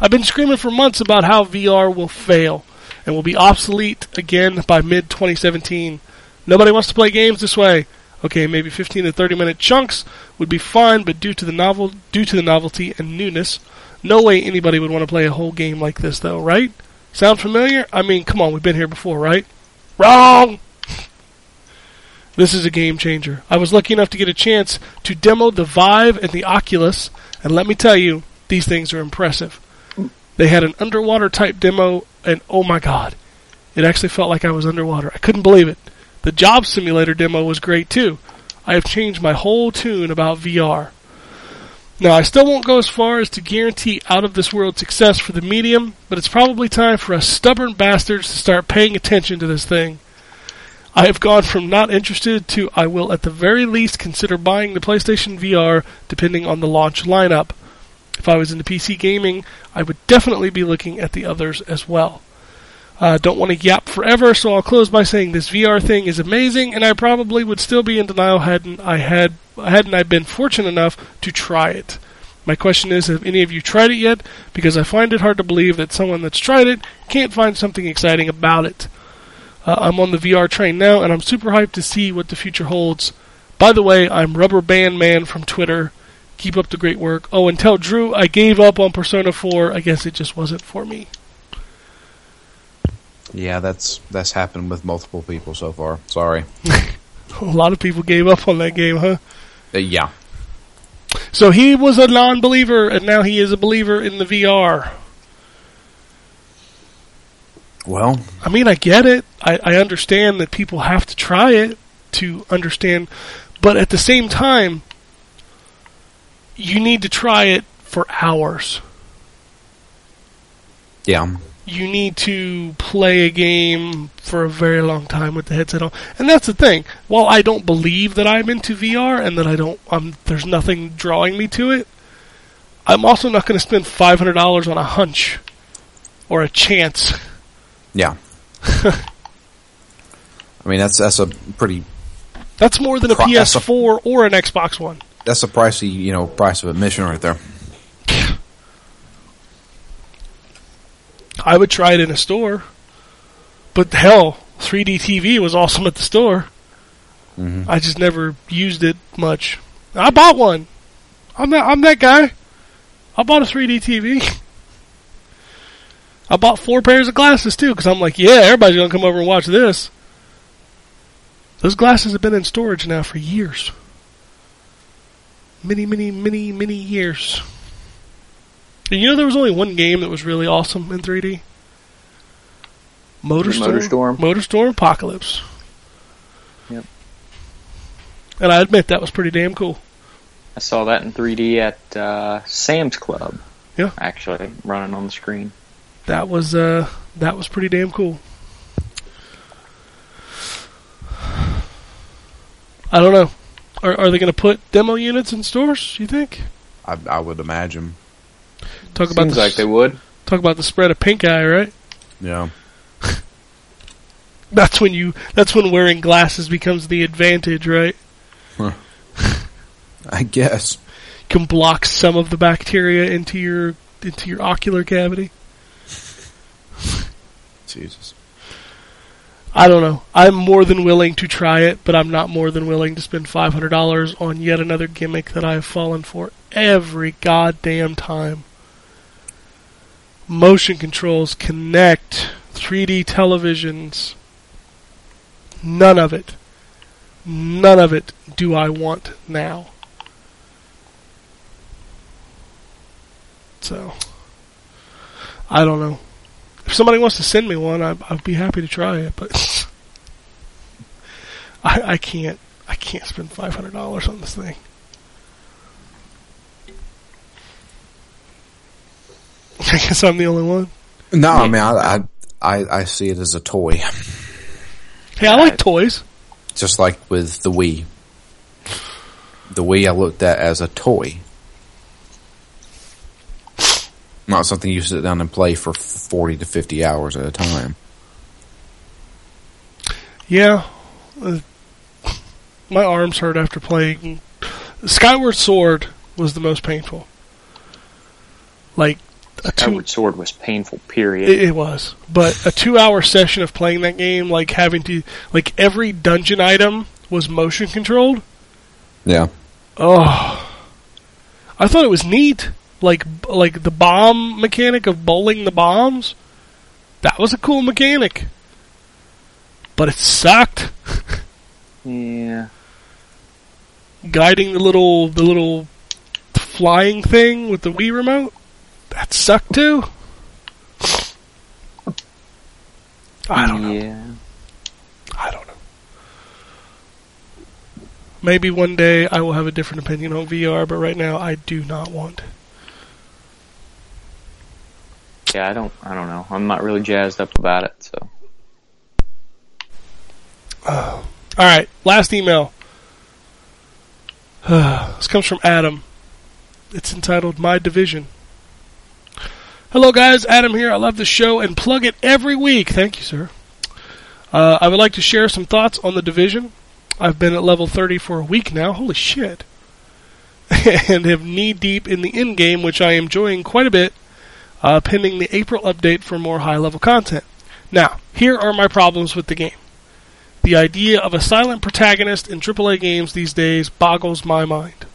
I've been screaming for months about how VR will fail and will be obsolete again by mid 2017. Nobody wants to play games this way. Okay, maybe 15 to 30 minute chunks would be fine, but due to the novel due to the novelty and newness, no way anybody would want to play a whole game like this though, right? Sound familiar? I mean, come on, we've been here before, right? Wrong. This is a game changer. I was lucky enough to get a chance to demo the Vive and the Oculus, and let me tell you, these things are impressive. They had an underwater type demo, and oh my god, it actually felt like I was underwater. I couldn't believe it. The job simulator demo was great too. I have changed my whole tune about VR. Now, I still won't go as far as to guarantee out of this world success for the medium, but it's probably time for us stubborn bastards to start paying attention to this thing. I have gone from not interested to I will at the very least consider buying the PlayStation VR depending on the launch lineup. If I was into PC gaming, I would definitely be looking at the others as well. Uh, don't want to yap forever, so I'll close by saying this VR thing is amazing, and I probably would still be in denial hadn't I had hadn't I been fortunate enough to try it. My question is, have any of you tried it yet? Because I find it hard to believe that someone that's tried it can't find something exciting about it. Uh, I'm on the VR train now, and I'm super hyped to see what the future holds. By the way, I'm Rubber Band Man from Twitter. Keep up the great work. Oh, and tell Drew I gave up on Persona 4. I guess it just wasn't for me. Yeah, that's that's happened with multiple people so far. Sorry. A lot of people gave up on that game, huh? Uh, yeah. So he was a non-believer, and now he is a believer in the VR. Well, I mean, I get it. I, I understand that people have to try it to understand, but at the same time, you need to try it for hours. yeah. You need to play a game for a very long time with the headset on, and that's the thing. While I don't believe that I'm into VR and that I don't, um, there's nothing drawing me to it. I'm also not going to spend five hundred dollars on a hunch or a chance. Yeah. I mean, that's that's a pretty That's more than a Pro- a- PS4 or an Xbox One. That's a pricey you know price of admission right there. I would try it in a store. But hell, 3D TV was awesome at the store. Mm-hmm. I just never used it much. I bought one. I'm that I'm that guy. I bought a 3D TV. I bought four pairs of glasses too because I'm like, yeah, everybody's gonna come over and watch this. Those glasses have been in storage now for years. Many, many, many, many years. And you know there was only one game that was really awesome in 3D? Motorstorm. Motorstorm? Motorstorm Apocalypse. Yep. And I admit that was pretty damn cool. I saw that in 3D at uh, Sam's Club. Yeah. Actually, running on the screen. That was uh that was pretty damn cool. I don't know. Are are they going to put demo units in stores? You think? I, I would imagine. Talk about Seems the like they would. talk about the spread of pink eye, right? Yeah. That's when you that's when wearing glasses becomes the advantage, right? I guess. can block some of the bacteria into your into your ocular cavity. Jesus. I don't know. I'm more than willing to try it, but I'm not more than willing to spend five hundred dollars on yet another gimmick that I have fallen for every goddamn time. Motion controls, Kinect, 3D televisions. None of it. None of it do I want now. So, I don't know. If somebody wants to send me one, I, I'd be happy to try it. But I, I can't. I can't spend five hundred dollars on this thing. I guess I'm the only one. No, I mean, I, I, I, I see it as a toy. Hey, I like toys. Just like with the Wii. The Wii I looked at as a toy. Not something you sit down and play for 40 to 50 hours at a time. Yeah, uh, my arms hurt after playing. Skyward Sword was the most painful. Like a two, Skyward Sword was painful. Period. It, it was, but a two-hour session of playing that game, like having to, like every dungeon item was motion controlled. Yeah. Oh, I thought it was neat. Like, like the bomb mechanic of bowling the bombs. That was a cool mechanic, but it sucked. yeah. Guiding the little, the little flying thing with the Wii remote. That sucked too. I don't know. Yeah. I don't know. Maybe one day I will have a different opinion on VR, but right now I do not want. Yeah. I don't. I don't know. I'm not really jazzed up about it. So All right, last email. this comes from Adam. It's entitled "My Division." Hello, guys. Adam here. I love the show and plug it every week. Thank you, sir. Uh, I would like to share some thoughts on the division. I've been at level 30 for a week now. Holy shit. and have knee deep in the end game, which I am enjoying quite a bit, uh, pending the April update for more high level content. Now, here are my problems with the game. The idea of a silent protagonist in AAA games these days boggles my mind.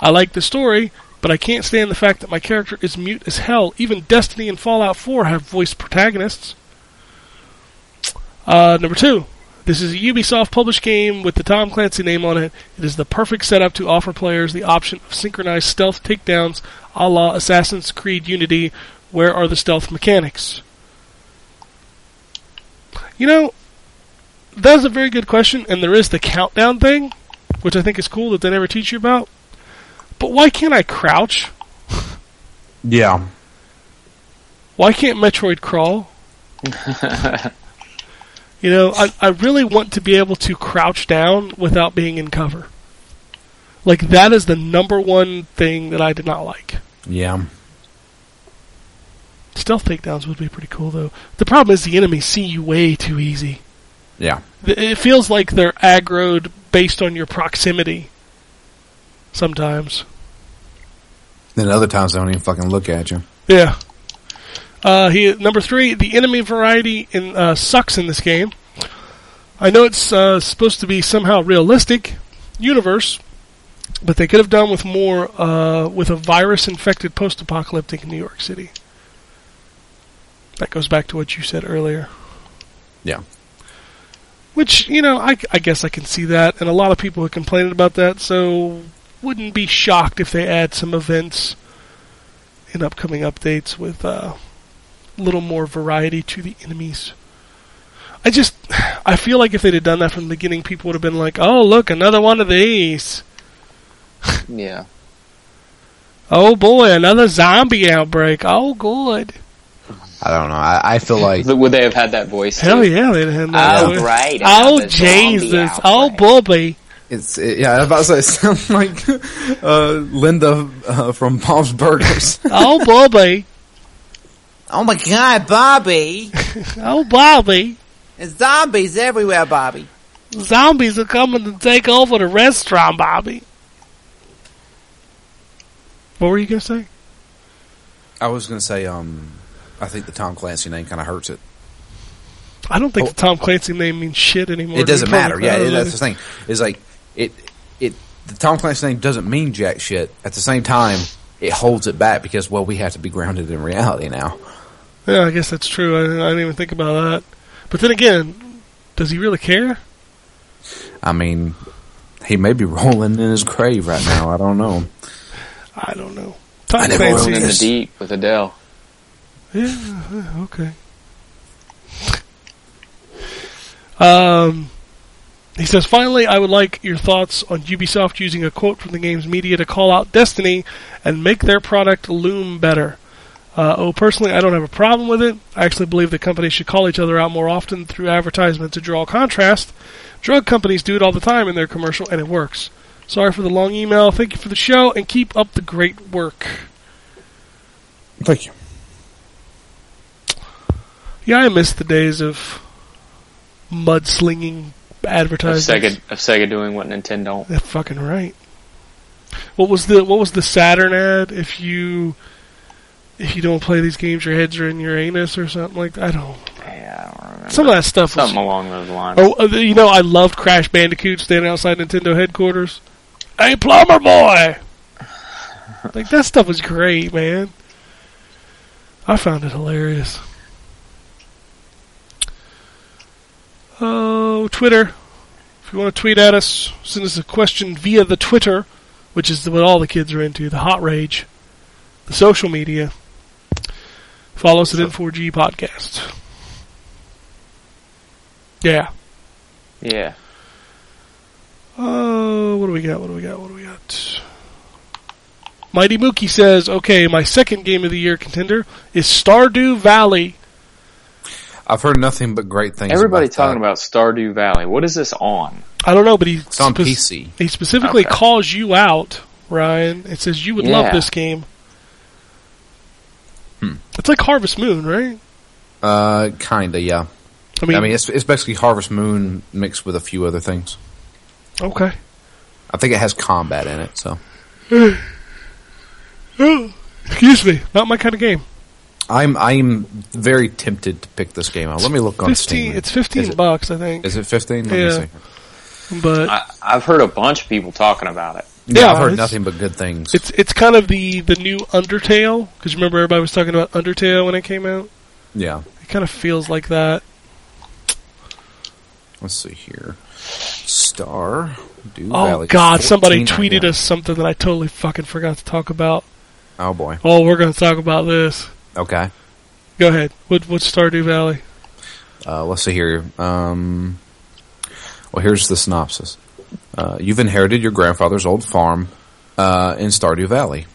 I like the story, but I can't stand the fact that my character is mute as hell. Even Destiny and Fallout 4 have voiced protagonists. Uh, number two, this is a Ubisoft published game with the Tom Clancy name on it. It is the perfect setup to offer players the option of synchronized stealth takedowns a la Assassin's Creed Unity. Where are the stealth mechanics? You know, that's a very good question, and there is the countdown thing, which I think is cool that they never teach you about. But why can't I crouch? Yeah. Why can't Metroid crawl? you know, I, I really want to be able to crouch down without being in cover. Like, that is the number one thing that I did not like. Yeah. Stealth takedowns would be pretty cool, though. The problem is the enemies see you way too easy. Yeah. It feels like they're aggroed based on your proximity. Sometimes. Then other times they don't even fucking look at you. Yeah. Uh, he number three. The enemy variety in uh, sucks in this game. I know it's uh, supposed to be somehow realistic universe, but they could have done with more uh, with a virus-infected post-apocalyptic New York City. That goes back to what you said earlier. Yeah. Which you know, I, I guess I can see that, and a lot of people have complained about that. So wouldn't be shocked if they add some events in upcoming updates with uh, a little more variety to the enemies. I just, I feel like if they'd have done that from the beginning, people would have been like, "Oh, look, another one of these." Yeah. Oh boy, another zombie outbreak. Oh, good. I don't know. I, I feel like Would they have had that voice? Hell too? yeah, they'd have had that. Oh, voice. great, Oh Jesus. Oh. Bobby. it's it, yeah. I was about to say it sounds like uh, Linda uh, from Bob's Burgers. Oh, Bobby. Oh my god, Bobby! Oh, Bobby. There's zombies everywhere, Bobby. Zombies are coming to take over the restaurant, Bobby. What were you gonna say? I was gonna say, um, I think the Tom Clancy name kind of hurts it. I don't think Oh. the Tom Clancy name means shit anymore. It doesn't matter. Yeah, honest that's the thing. It's like it, it. The Tom Clancy name doesn't mean jack shit. At the same time, it holds it back because well, we have to be grounded in reality now. Yeah, I guess that's true. I, I didn't even think about that. But then again, does he really care? I mean, he may be rolling in his grave right now. I don't know. I don't know. Tom I never Clancy. Rolling in the deep with Adele. Yeah, yeah, okay. Um, he says, finally, I would like your thoughts on Ubisoft using a quote from the game's media to call out Destiny and make their product loom better. Uh, oh, personally, I don't have a problem with it. I actually believe that companies should call each other out more often through advertisement to draw contrast. Drug companies do it all the time in their commercial, and it works. Sorry for the long email. Thank you for the show, and keep up the great work. Thank you. Yeah, I miss the days of mudslinging Of advertisements. Sega, of Sega doing what Nintendo don't. That's fucking right. What was the what was the Saturn ad? If you if you don't play these games, your heads are in your anus or something like that. I don't. Yeah, I don't remember. Some of that stuff was. Something along those lines. Oh, uh, you know, I loved Crash Bandicoot standing outside Nintendo headquarters. Hey, plumber boy! like that stuff was great, man. I found it hilarious. Oh, Twitter. If you want to tweet at us, send us a question via the Twitter, which is what all the kids are into, the hot rage, the social media. Follow us at N4G Podcast. Yeah. Yeah. Oh, what do we got? What do we got? What do we got? Mighty Mookie says, "Okay, my second game of the year contender is Stardew Valley." I've heard nothing but great things. Everybody about talking that. about Stardew Valley. What is this on? I don't know, but he It's on spec- PC. He specifically Okay. calls you out, Ryan. It says you would love this game. Hmm. It's like Harvest Moon, right? Uh, kinda, yeah. I mean, I mean, it's it's basically Harvest Moon mixed with a few other things. Okay. I think it has combat in it, so excuse me, not my kind of game. I'm I'm very tempted to pick this game out. Let me look on Fifteen. Steam. It's fifteen it- bucks, I think. Is it fifteen? Let Yeah. me see. But I, I've heard a bunch of people talking about it. Yeah, Yeah, I've heard nothing but good things. it's it's kind of the the new Undertale because remember everybody was talking about Undertale when it came out. yeah. It kind of feels like that. Let's see here. Star. Dew Oh Valley, God! Somebody tweeted us something that I totally fucking forgot to talk about. Oh boy. Oh, we're going to talk about this. Okay. Go ahead. What what's Stardew Valley? Uh, let's see here. Um, well, here's the synopsis. Uh, you've inherited your grandfather's old farm uh, in Stardew Valley.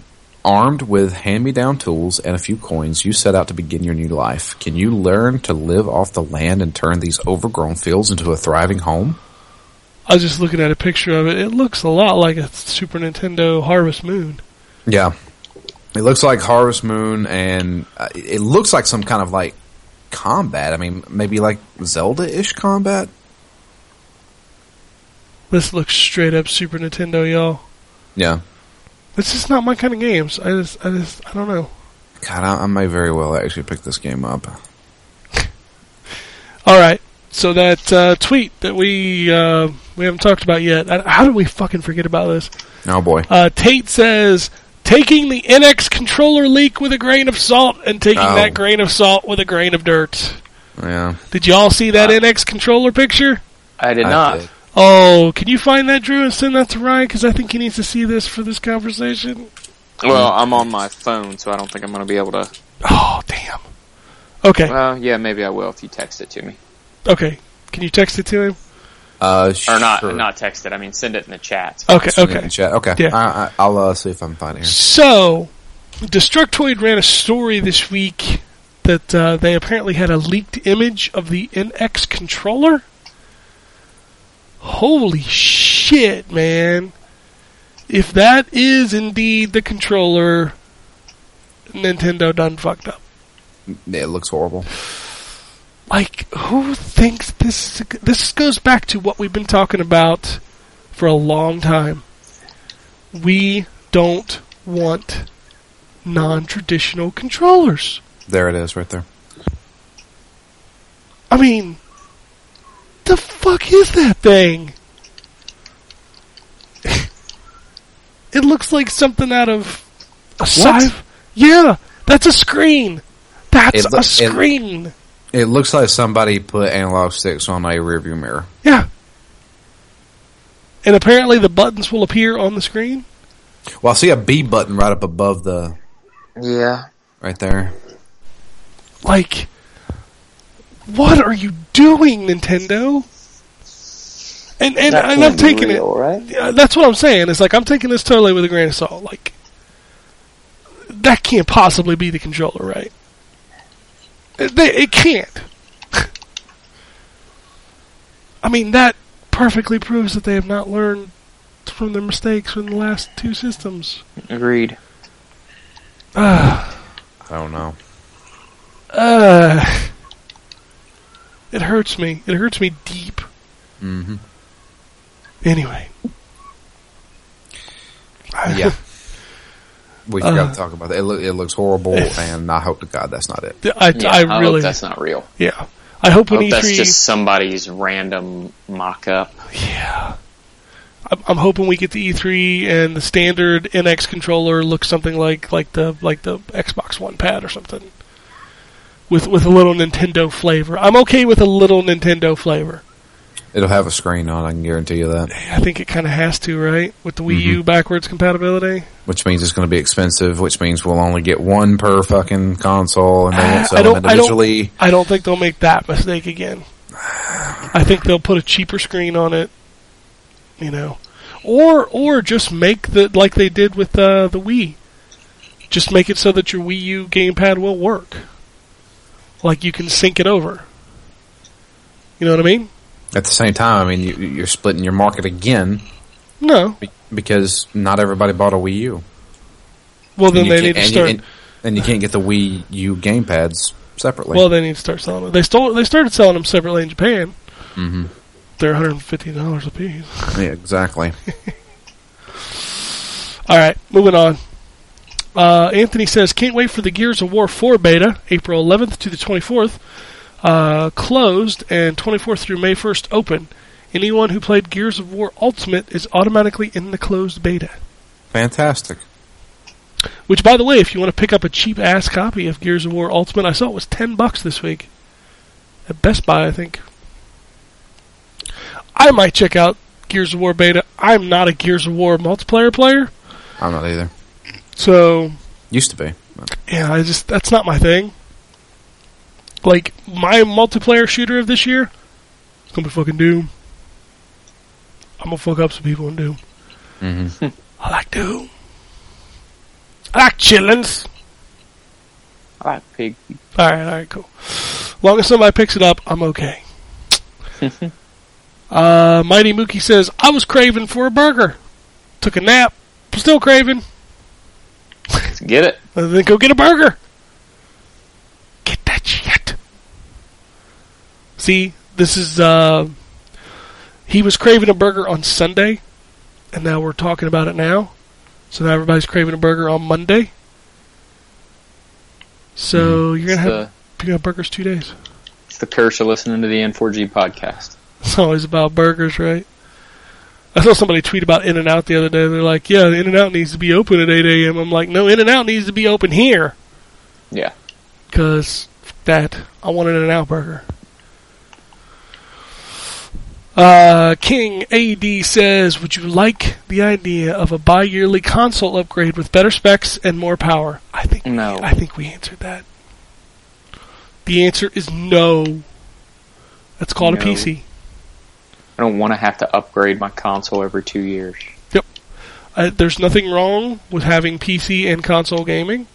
Armed with hand-me-down tools and a few coins, you set out to begin your new life. Can you learn to live off the land and turn these overgrown fields into a thriving home? I was just looking at a picture of it. It looks a lot like a Super Nintendo Harvest Moon. Yeah. It looks like Harvest Moon, and uh, it looks like some kind of like combat. I mean, maybe like Zelda-ish combat. This looks straight up Super Nintendo, y'all. Yeah. This is not my kind of games. I just, I just, I don't know. God, I, I may very well actually pick this game up. All right. So that uh, tweet that we uh, we haven't talked about yet. How did we fucking forget about this? Oh boy. Uh, Tate says taking the NX controller leak with a grain of salt and taking Oh. that grain of salt with a grain of dirt. Yeah. Did you all see that NX controller picture? I did I not. did. Oh, can you find that, Drew, and send that to Ryan? Because I think he needs to see this for this conversation. Well, I'm on my phone, so I don't think I'm going to be able to. Oh, damn. Okay, Well, yeah, maybe I will if you text it to me, okay. Can you text it to him? Uh, or not. sure. Not text it. I mean, send it in the chat. Okay, Send it in okay. chat. Okay. Yeah. I, I, I'll uh, see if I can find it here. So, Destructoid ran a story this week that uh, they apparently had a leaked image of the NX controller. Holy shit, man. If that is indeed the controller, Nintendo done fucked up. It looks horrible. Like, who thinks this? This goes back to what we've been talking about for a long time. We don't want non-traditional controllers. There it is, right there. I mean, the fuck is that thing? it looks like something out of a sci. Yeah, that's a screen. That's loo- a screen. It looks like somebody put analog sticks on a rearview mirror. Yeah. And apparently the buttons will appear on the screen. Well, I see a B button right up above the Yeah. right there. Like, what are you doing, Nintendo? And and, That and I'm taking real, it. right? That's what I'm saying. It's like I'm taking this totally with a grain of salt. Like, that can't possibly be the controller, right? It, they, it can't. I mean, that perfectly proves that they have not learned from their mistakes from the last two systems. Agreed. I don't know. Uh, it hurts me. It hurts me deep. Mm-hmm. Anyway. Yeah. We Uh, forgot to talk about that. It, look, it looks horrible, and I hope to God that's not it. I, Yeah, I I, really, hope that's not real. yeah. I hope I when hope that's E3, that's just somebody's random mock-up. yeah. I'm, I'm hoping we get the E3 and the standard NX controller looks something like like the like the Xbox One pad or something, with with a little Nintendo flavor. I'm okay with a little Nintendo flavor. It'll have a screen on. I can guarantee you that. I think it kind of has to, right? With the Wii Mm-hmm. U backwards compatibility. Which means it's going to be expensive. Which means we'll only get one per fucking console, and they won't I sell don't- them I don't- individually. I don't think they'll make that mistake again. I think they'll put a cheaper screen on it, you know, or or just make the like they did with uh, the Wii. Just make it so that your Wii U gamepad will work. Like you can sync it over. You know what I mean? At the same time, I mean, you, you're splitting your market again No. be- because not everybody bought a Wii U. Well, then you they need to and you- start. and, and you can't get the Wii U gamepads separately. Well, they need to start selling them. They stole. They started selling them separately in Japan. hmm They're 150 dollars a piece. Yeah, exactly. All right, moving on. Uh, Anthony says, "Can't wait for the Gears of War 4 beta, April 11th to the 24th. Uh, closed and 24th through May 1st open. Anyone who played Gears of War Ultimate is automatically in the closed beta. Fantastic. Which, by the way, if you want to pick up a cheap ass copy of Gears of War Ultimate, I saw it was 10 bucks this week at Best Buy, I think. I might check out Gears of War beta. I'm not a Gears of War multiplayer player, I'm not either. so Used to be. but- Yeah, I just that's not my thing. Like my multiplayer shooter of this year, it's gonna be fucking Doom. I'm gonna fuck up some people in Doom. Mhm. I like Doom. I like chillins. I like pig. All right, all right, cool. As long as somebody picks it up, I'm okay. uh, Mighty Mookie says I was craving for a burger. Took a nap. Still craving. Let's get it. Then go get a burger. Get that shit. See, this is uh he was craving a burger on Sunday, and now we're talking about it now. So now everybody's craving a burger on Monday. So you're gonna have the, you have burgers two days. it's the curse of listening to the N4G podcast. It's always about burgers, right? I saw somebody tweet about In and Out the other day. They're like, "Yeah, In and Out needs to be open at 8 a.m." I'm like, "No, In and Out needs to be open here." Yeah. Because that I want an In-N-Out burger. Uh, King AD says, "Would you like the idea of a bi-yearly console upgrade with better specs and more power?" I think No. I think we answered that. The answer is no. That's called a No. PC. I don't want to have to upgrade my console every two years. Uh, there's nothing wrong with having PC and console gaming,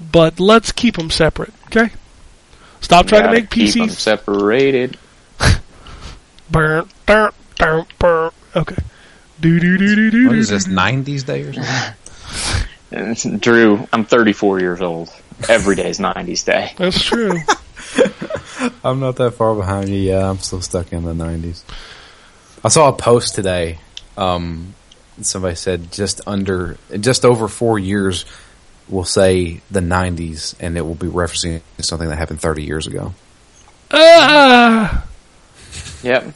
but let's keep them separate. Okay. Stop trying to make PCs separated. Burn, burn, burn, burn. Okay. Do do do do do. What is this, 90s day or something? Drew, I'm 34 years old. Every day is 90s day. That's true. I'm not that far behind you. Yeah, I'm still stuck in the 90s. I saw a post today. Um, somebody said just under, just over four years will say the 90s, and it will be referencing something that happened 30 years ago. Ah, Yep.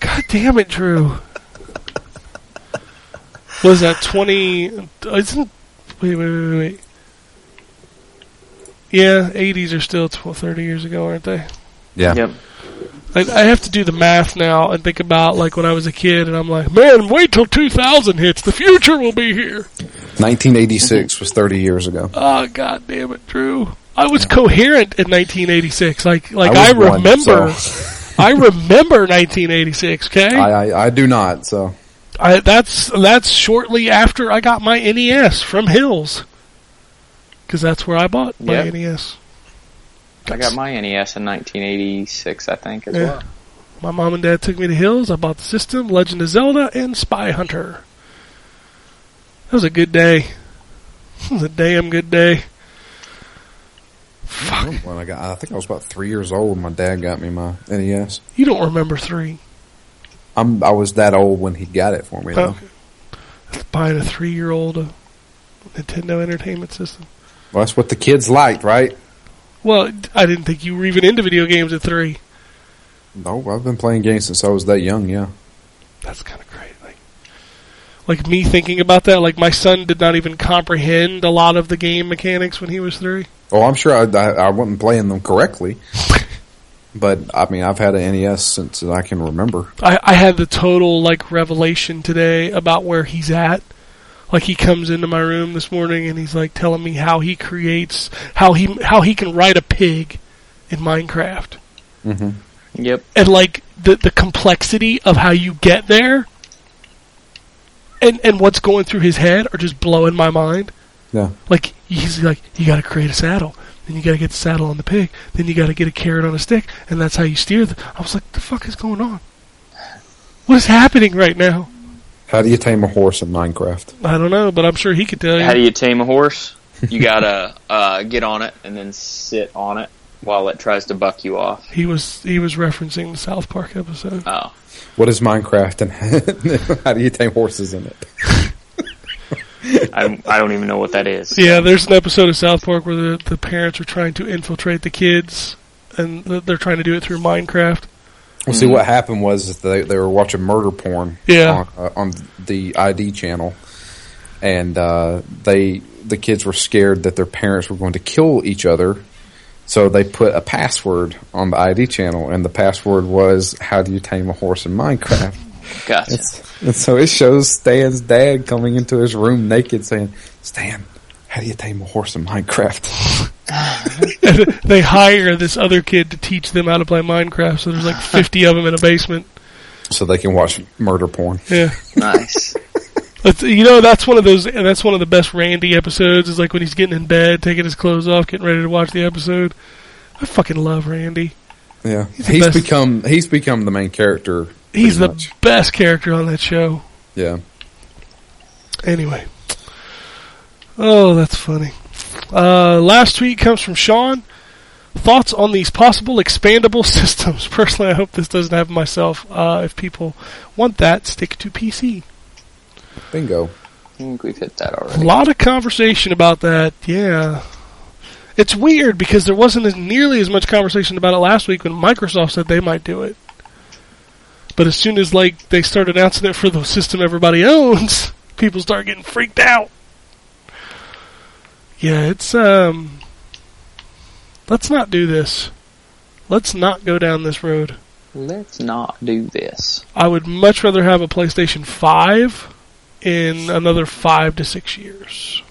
God damn it, Drew. Was that twenty? Isn't wait, wait, wait, wait. Yeah, eighties are still 12, 30 years ago, aren't they? Yeah. Yep. I, I have to do the math now and think about like when I was a kid, and I'm like, man, wait till 2000 hits. The future will be here. 1986 was 30 years ago. Oh god damn it, Drew. I was coherent in 1986. Like like I I, was one, remember I remember 1986, okay? I, I, I do not, so. I, that's that's shortly after I got my NES from Hills. Cuz that's where I bought my Yep. NES. I got my NES in 1986, I think, as Yeah. well. My mom and dad took me to Hills. I bought the system, Legend of Zelda, and Spy Hunter. That was a good day. It was a damn good day. Fuck. When I got, I think I was about three years old when my dad got me my NES. You don't remember three. I'm, I was that old when he got it for me, though. Okay. Buying a three-year-old uh, Nintendo Entertainment System. Well, that's what the kids liked, right? Well, I didn't think you were even into video games at three. No, I've been playing games since I was that young, yeah. That's kind of great. Like, like me thinking about that. Like my son did not even comprehend a lot of the game mechanics when he was three. Oh, I'm sure I, I, I wasn't playing them correctly. but, I mean, I've had an NES since I can remember. I, I had the total like revelation today about where he's at. Like he comes into my room this morning and he's like telling me how he creates how he how he can ride a pig in Minecraft. hmm Yep. and like the the complexity of how you get there and and what's going through his head are just blowing my mind Yeah. like he's like you got to create a saddle Then you got to get the saddle on the pig. Then you got to get a carrot on a stick, and that's how you steer. The, I was like, the fuck is going on? What is happening right now? How do you tame a horse in Minecraft? I don't know, but I'm sure he could tell you. How do you tame a horse? You gotta uh, get on it and then sit on it while it tries to buck you off. he was he was referencing the South Park episode. Oh, What is Minecraft and how do you tame horses in it? I, I don't even know what that is. Yeah, there's an episode of South Park where the, the parents are trying to infiltrate the kids, and they're trying to do it through Minecraft. Well, see, what happened was they they were watching murder porn Yeah. on, uh, on the ID channel, and uh, they the kids were scared that their parents were going to kill each other, so they put a password on the ID channel, and the password was "How do you tame a horse in Minecraft?" Gotcha. and so it shows Stan's dad coming into his room naked, saying, "Stan, how do you tame a horse in Minecraft?" And they hire this other kid to teach them how to play Minecraft. So there's like 50 of them in a basement. so they can watch murder porn. Yeah, Nice. You know that's one of those. And that's one of the best Randy episodes. Is like when he's getting in bed, taking his clothes off, getting ready to watch the episode. I fucking love Randy. Yeah, the he's become he's become the main character. He's the much. best character on that show. yeah. Anyway. Oh, that's funny. Uh, last tweet comes from Sean. Thoughts on these possible expandable systems? Personally, I hope this doesn't happen myself. Uh, if people want that, stick to PC. Bingo. I think we've hit that already. A lot of conversation about that. Yeah. It's weird because there wasn't as nearly as much conversation about it last week when Microsoft said they might do it. But as soon as like they start announcing it for the system everybody owns, people start getting freaked out. Yeah, it's um let's not do this. Let's not go down this road. Let's not do this. I would much rather have a PlayStation 5 in another 5 to 6 years.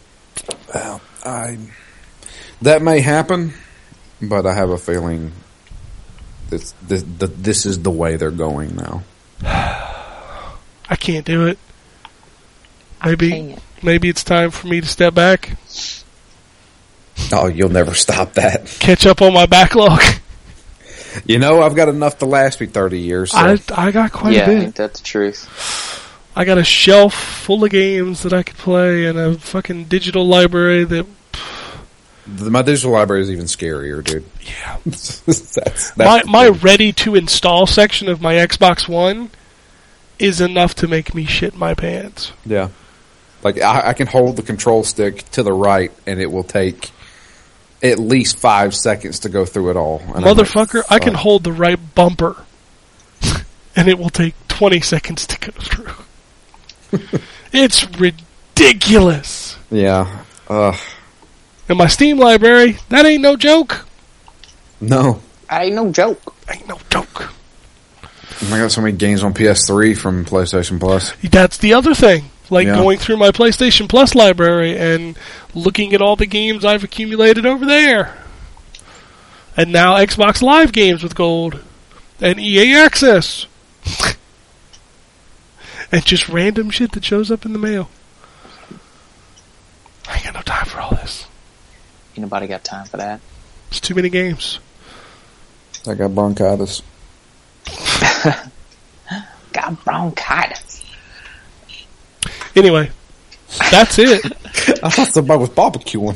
Well, I that may happen, but I have a feeling this this, the, this is the way they're going now. I can't do it. Maybe Can't. maybe it's time for me to step back, Oh, you'll never stop that. catch up on my backlog. You know, I've got enough to last me thirty years. So. I I got quite yeah, a I bit. think that's the truth. I got a shelf full of games that I could play and a fucking digital library that The- my digital library is even scarier, dude. yeah. that's, that's my my ready to install section of my Xbox One is enough to make me shit my pants. yeah. Like I, I can hold the control stick to the right, and it will take at least five seconds to go through it all. And I'm like, Motherfucker, I can hold the right bumper and it will take 20 seconds to go through. it's ridiculous. Yeah. Ugh. And my Steam library, that ain't no joke. No. I ain't no joke. Ain't no joke. Oh I got so many games on PS3 from PlayStation Plus. That's the other thing. Like Yeah. going through my PlayStation Plus library and looking at all the games I've accumulated over there. And now Xbox Live games with gold. And EA Access. and just random shit that shows up in the mail. I ain't got no time for all this. Anybody got time for that? It's too many games. I got bronchitis. Got bronchitis. Anyway, that's it. I thought somebody was barbecuing.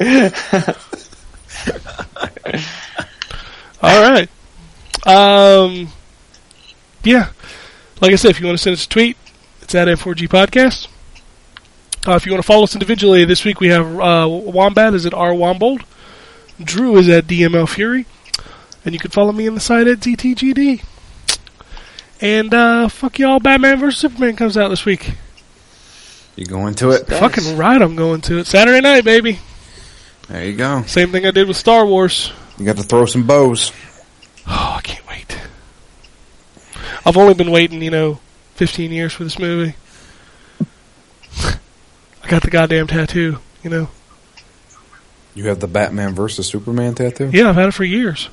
All right. Um, yeah. Like I said, if you want to send us a tweet, it's at N4G Podcast. Uh, if you want to follow us individually, this week we have uh, Wombat is at R Wombold. Drew is at DML Fury. And you can follow me on the site at ZTGD. And uh, fuck y'all, Batman vs. Superman comes out this week. You go into it. Nice. Fucking right, I'm going to it. Saturday night, baby. There you go. Same thing I did with Star Wars. You got to throw some bows. Oh, I can't wait. I've only been waiting, you know, 15 years for this movie. I got the goddamn tattoo, you know. You have the Batman versus Superman tattoo? Yeah, I've had it for years.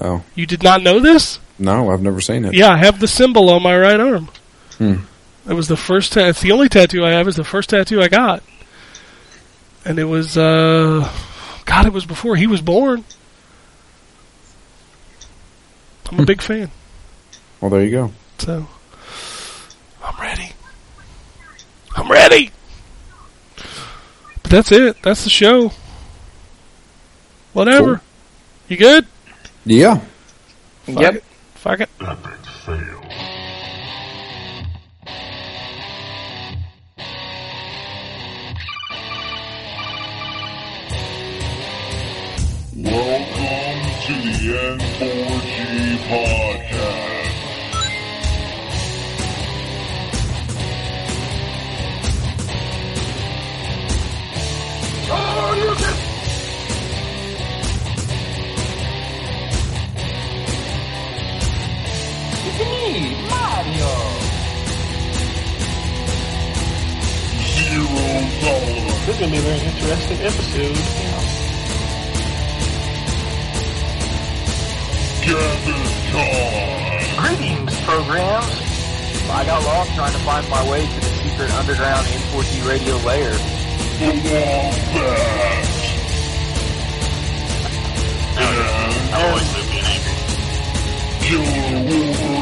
Oh. You did not know this? No, I've never seen it. Yeah, I have the symbol on my right arm. Hmm. It was the first. Ta- it's the only tattoo I have. It's the first tattoo I got, and it was. uh God, God, it was before he was born. I'm a big fan. Well, there you go. So I'm ready. I'm ready. But that's it. That's the show. Whatever. Cool. You good? Yeah. Fuck Yep. It. Fuck it. Welcome to Zero tolerance. This is going to be a very interesting episode. Captain Con. Greetings, programs. I got lost trying to find my way to the secret underground N4G radio layer. The Wombat. And always live being angry. Killer Wolverine.